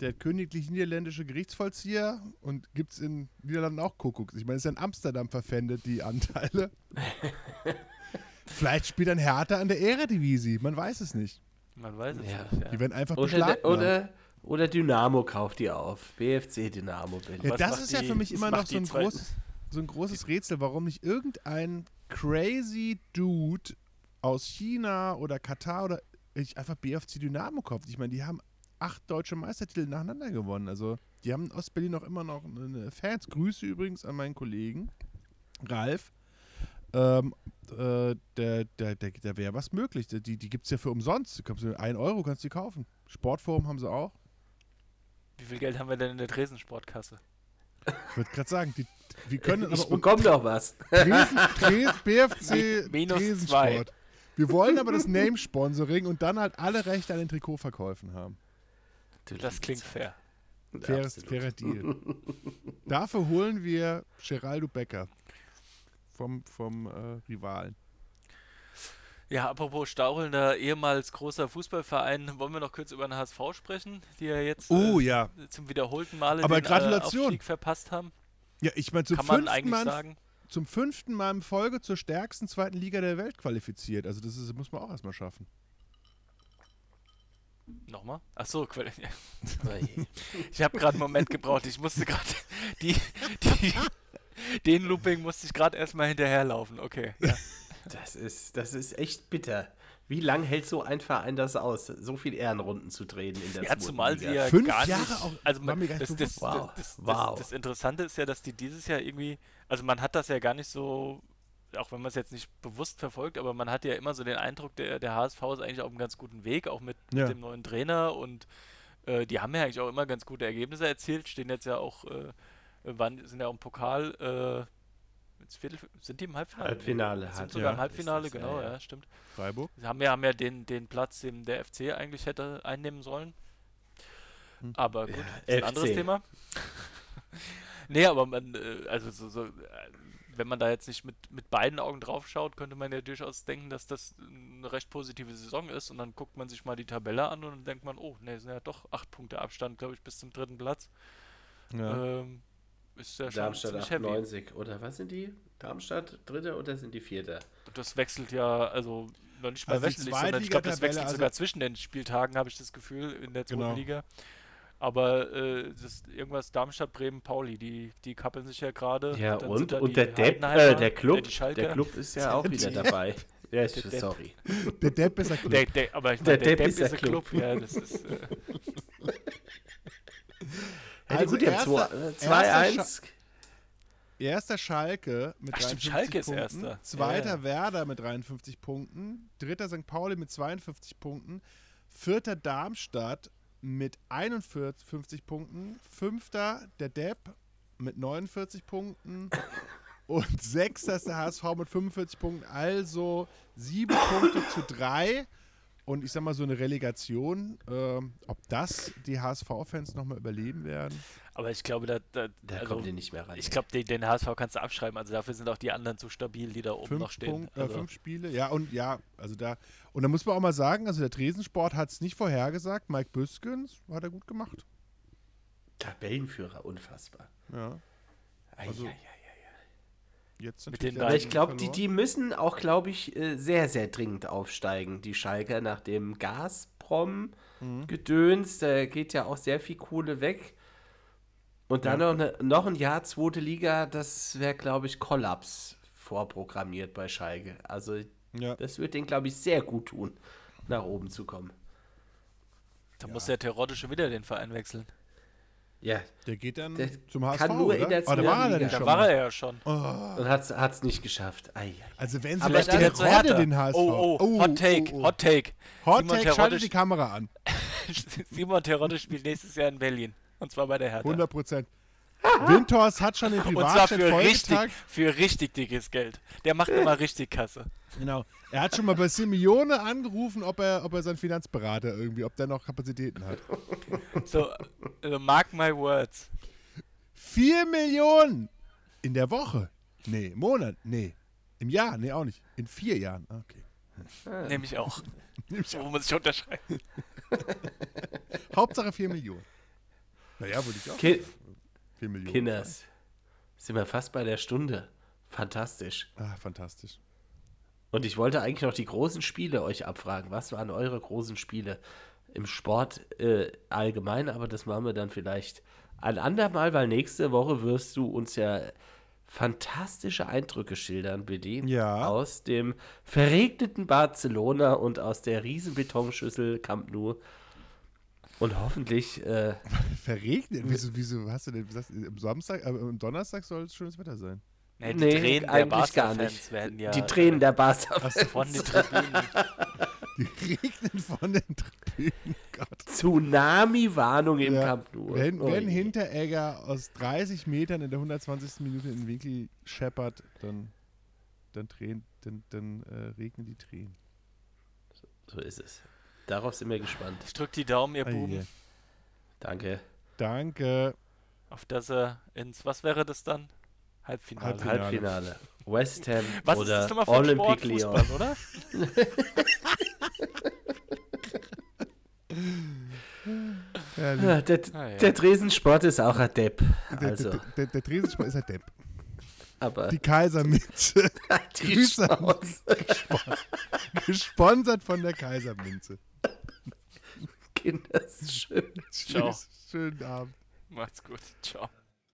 der königlich niederländische Gerichtsvollzieher und gibt es in Niederlanden auch Kuckucks. Ich meine, es ist ja in Amsterdam verpfändet, die Anteile. Vielleicht spielt dann Hertha an der Eredivisie, man weiß es nicht. Man weiß es Ja. nicht. Ja. Die werden einfach Oder, beschlagnahmt. oder, oder Dynamo kauft die auf. BFC Dynamo Berlin. Ja, das ist ja die- für mich immer noch so ein, großes, so ein großes Rätsel, warum nicht irgendein crazy Dude aus China oder Katar oder ich einfach BFC Dynamo kauft. Ich meine, die haben acht deutsche Meistertitel nacheinander gewonnen. Also die haben in Ostberlin auch immer noch eine Fans. Grüße übrigens an meinen Kollegen Ralf. Ähm, äh, der, der, der, da wäre was möglich. Die, die gibt es ja für umsonst. Du kannst, ein Euro kannst du die kaufen. Sportforum haben sie auch. Wie viel Geld haben wir denn in der Dresden-Sportkasse? Ich würde gerade sagen, die, wir können Ich aber bekomme doch was. Dresden, Dres, BFC Minus Dresensport. Wir wollen aber das Name-Sponsoring und dann halt alle Rechte an den Trikotverkäufen haben. Das klingt fair. Faires, Absolut. fairer Deal. Dafür holen wir Geraldo Becker vom, vom äh, Rivalen. Ja, apropos stauchelnder, ehemals großer Fußballverein, wollen wir noch kurz über den HSV sprechen, die ja jetzt Oh äh, ja. zum wiederholten Male Aber den Gratulation. Äh, Aufstieg verpasst haben. Ja, ich meine, zum, Kann man fünften eigentlich Mal- sagen. zum fünften Mal in Folge zur stärksten zweiten Liga der Welt qualifiziert. Also das ist, muss man auch erstmal schaffen. Nochmal? Achso. Ich habe gerade einen Moment gebraucht. Ich musste gerade die, die, den Looping musste ich gerade erstmal hinterherlaufen. Okay. Ja. Das ist, das ist echt bitter. Wie lang hält so ein Verein das aus, so viel Ehrenrunden zu drehen in der Ja, zumal sie ja Fünf gar Jahre nicht. auch- also man, das, das, Wow, das, wow. Das, das Interessante ist ja, dass die dieses Jahr irgendwie, also man hat das ja gar nicht so, auch wenn man es jetzt nicht bewusst verfolgt, aber man hat ja immer so den Eindruck, der, der HSV ist eigentlich auf einem ganz guten Weg, auch mit, Ja. mit dem neuen Trainer und äh, die haben ja eigentlich auch immer ganz gute Ergebnisse erzielt, stehen jetzt ja auch, äh, waren, sind ja auch im Pokal, äh, ins Viertel, sind die im Halbfinale? Halbfinale Sind halt, sogar ja. im Halbfinale, das, genau, ja, ja, ja. stimmt. Freiburg. Sie haben ja, haben ja den, den Platz, den der FC eigentlich hätte einnehmen sollen. Hm. Aber gut, Ja, ist ein anderes FC. Thema. nee, aber man, äh, also so, so, äh, wenn man da jetzt nicht mit, mit beiden Augen drauf schaut, könnte man ja durchaus denken, dass das eine recht positive Saison ist. Und dann guckt man sich mal die Tabelle an und dann denkt man, oh, ne, sind ja doch acht Punkte Abstand, glaube ich, bis zum dritten Platz. Ja. Ähm, ist ja schon Darmstadt ziemlich heavy. 98, oder was sind die? Darmstadt Dritter oder sind die Vierter? Und das wechselt ja, also noch nicht mal Also wöchentlich, sondern ich glaube, das wechselt also- sogar zwischen den Spieltagen, habe ich das Gefühl, in der zweiten Genau. Liga. Aber äh, das ist irgendwas Darmstadt, Bremen, Pauli, die, die kappeln sich ja gerade. Ja, Dann und, und die der Depp, äh, der äh, Club, Schalker. der Club ist ja auch Der wieder dabei. Ja, ich, Der Depp. sorry. Der Depp ist ein Club. Der, der, aber ich Der meine, der, Depp Depp ist ein Club. Ja, das ist. Ja, Also gut, die erster- zwei- erster 2-1. Erster Schalke mit Ach, stimmt, 53 Schalke ist Punkten. Erster. Zweiter ja. Werder mit 53 Punkten. Dritter St. Pauli mit 52 Punkten. Vierter Darmstadt mit 51 Punkten. Fünfter der Depp mit 49 Punkten. Und sechster ist der HSV mit 45 Punkten. Also sieben Punkte zu drei. Und ich sag mal, so eine Relegation, ähm, ob das die HSV-Fans nochmal überleben werden. aber ich glaube, da, da, Da also, kommt ihr nicht mehr ran. ich glaube, den, den HSV kannst du abschreiben. Also dafür sind auch die anderen zu stabil, die da oben noch fünf, stehen. Punkt, äh, also, fünf Spiele, ja, und ja, also da, und da muss man auch mal sagen, also der Tresensport hat es nicht vorhergesagt, Mike Büskens hat er gut gemacht. Tabellenführer, unfassbar. Ja, Also- Eieiei. jetzt Mit natürlich den der Aber ich glaube, die, die müssen auch, glaube ich, äh, sehr, sehr dringend aufsteigen, die Schalker, nach dem Gazprom-Gedöns. Da geht ja auch sehr viel Kohle weg. Und dann noch, eine, noch ein Jahr zweite Liga, das wäre, glaube ich, Kollaps vorprogrammiert bei Schalke. Also Ja, das wird denen, glaube ich, sehr gut tun, nach oben zu kommen. da muss der Terodde schon wieder den Verein wechseln. Ja, der geht dann Der zum HSV, kann nur oder? in der Ah, da war er nicht Da schon war er ja schon. Oh, und hat es nicht geschafft. Ei, ei, ei. also wenn sie Aber vielleicht der Hertha. den HSV. Oh, oh, Hot Take, oh, oh. Hot Take. Hot Simon Take, schaltet die Kamera an. Simon Terodde spielt nächstes Jahr in Berlin. Und zwar bei der Hertha. 100 Prozent. Windhorst hat schon den Und zwar Privatjet für richtig, für richtig dickes Geld. Der macht immer richtig Kasse. Genau. Er hat schon mal bei Simeone angerufen, ob er, ob er seinen Finanzberater irgendwie, ob der noch Kapazitäten hat. So, also mark my words. Vier Millionen in der Woche. Nee, im Monat. Nee. Im Jahr. Nee, auch nicht. In vier Jahren. Ah, Okay. Nehme ich auch. Nehm ich So muss ich unterschreiben. Hauptsache vier Millionen. Naja, würde ich auch. Ki Vier Millionen. Kinders, sind wir fast bei der Stunde. Fantastisch. Ah, fantastisch. Und ich wollte eigentlich noch die großen Spiele euch abfragen. Was waren eure großen Spiele im Sport äh, allgemein? Aber das machen wir dann vielleicht ein andermal, weil nächste Woche wirst du uns ja fantastische Eindrücke schildern, BD. Ja. Aus dem verregneten Barcelona und aus der riesen Betonschüssel Camp Nou. Und hoffentlich, äh, Verregnet? Wieso, wieso hast du denn gesagt, am Samstag, aber am Donnerstag soll es schönes Wetter sein? Nee, die nee, Tränen der eigentlich gar Barca-Fans nicht. werden ja die Tränen der äh, von den Tribünen. Die regnen von den Tribünen. Gott. Tsunami-Warnung im Ja. Camp Nou. Wenn, Oh wenn je. Hinteregger aus 30 Metern in der 120. Minute in den Winkel scheppert, dann, dann, tränen, dann, dann äh, regnen die Tränen. So ist es. Darauf sind wir gespannt. Ich drück die Daumen, ihr Buben, ei. Danke. Danke. auf dass er ins, was wäre das dann? Halbfinale. Halbfinale. Halbfinale. West Ham Was ist oder das nochmal für? Olympique Lyon. Fußball, oder? Ja, der, Ah, ja. der Tresensport ist auch ein Depp. Der, Also, der, der, der Tresensport ist ein Depp. aber Die Kaiserminze. die Grüße an- Schnauze. Gesponsert von der Kaiserminze. Kinder, ist schön. Ciao. Schönen Abend. Macht's gut. Ciao.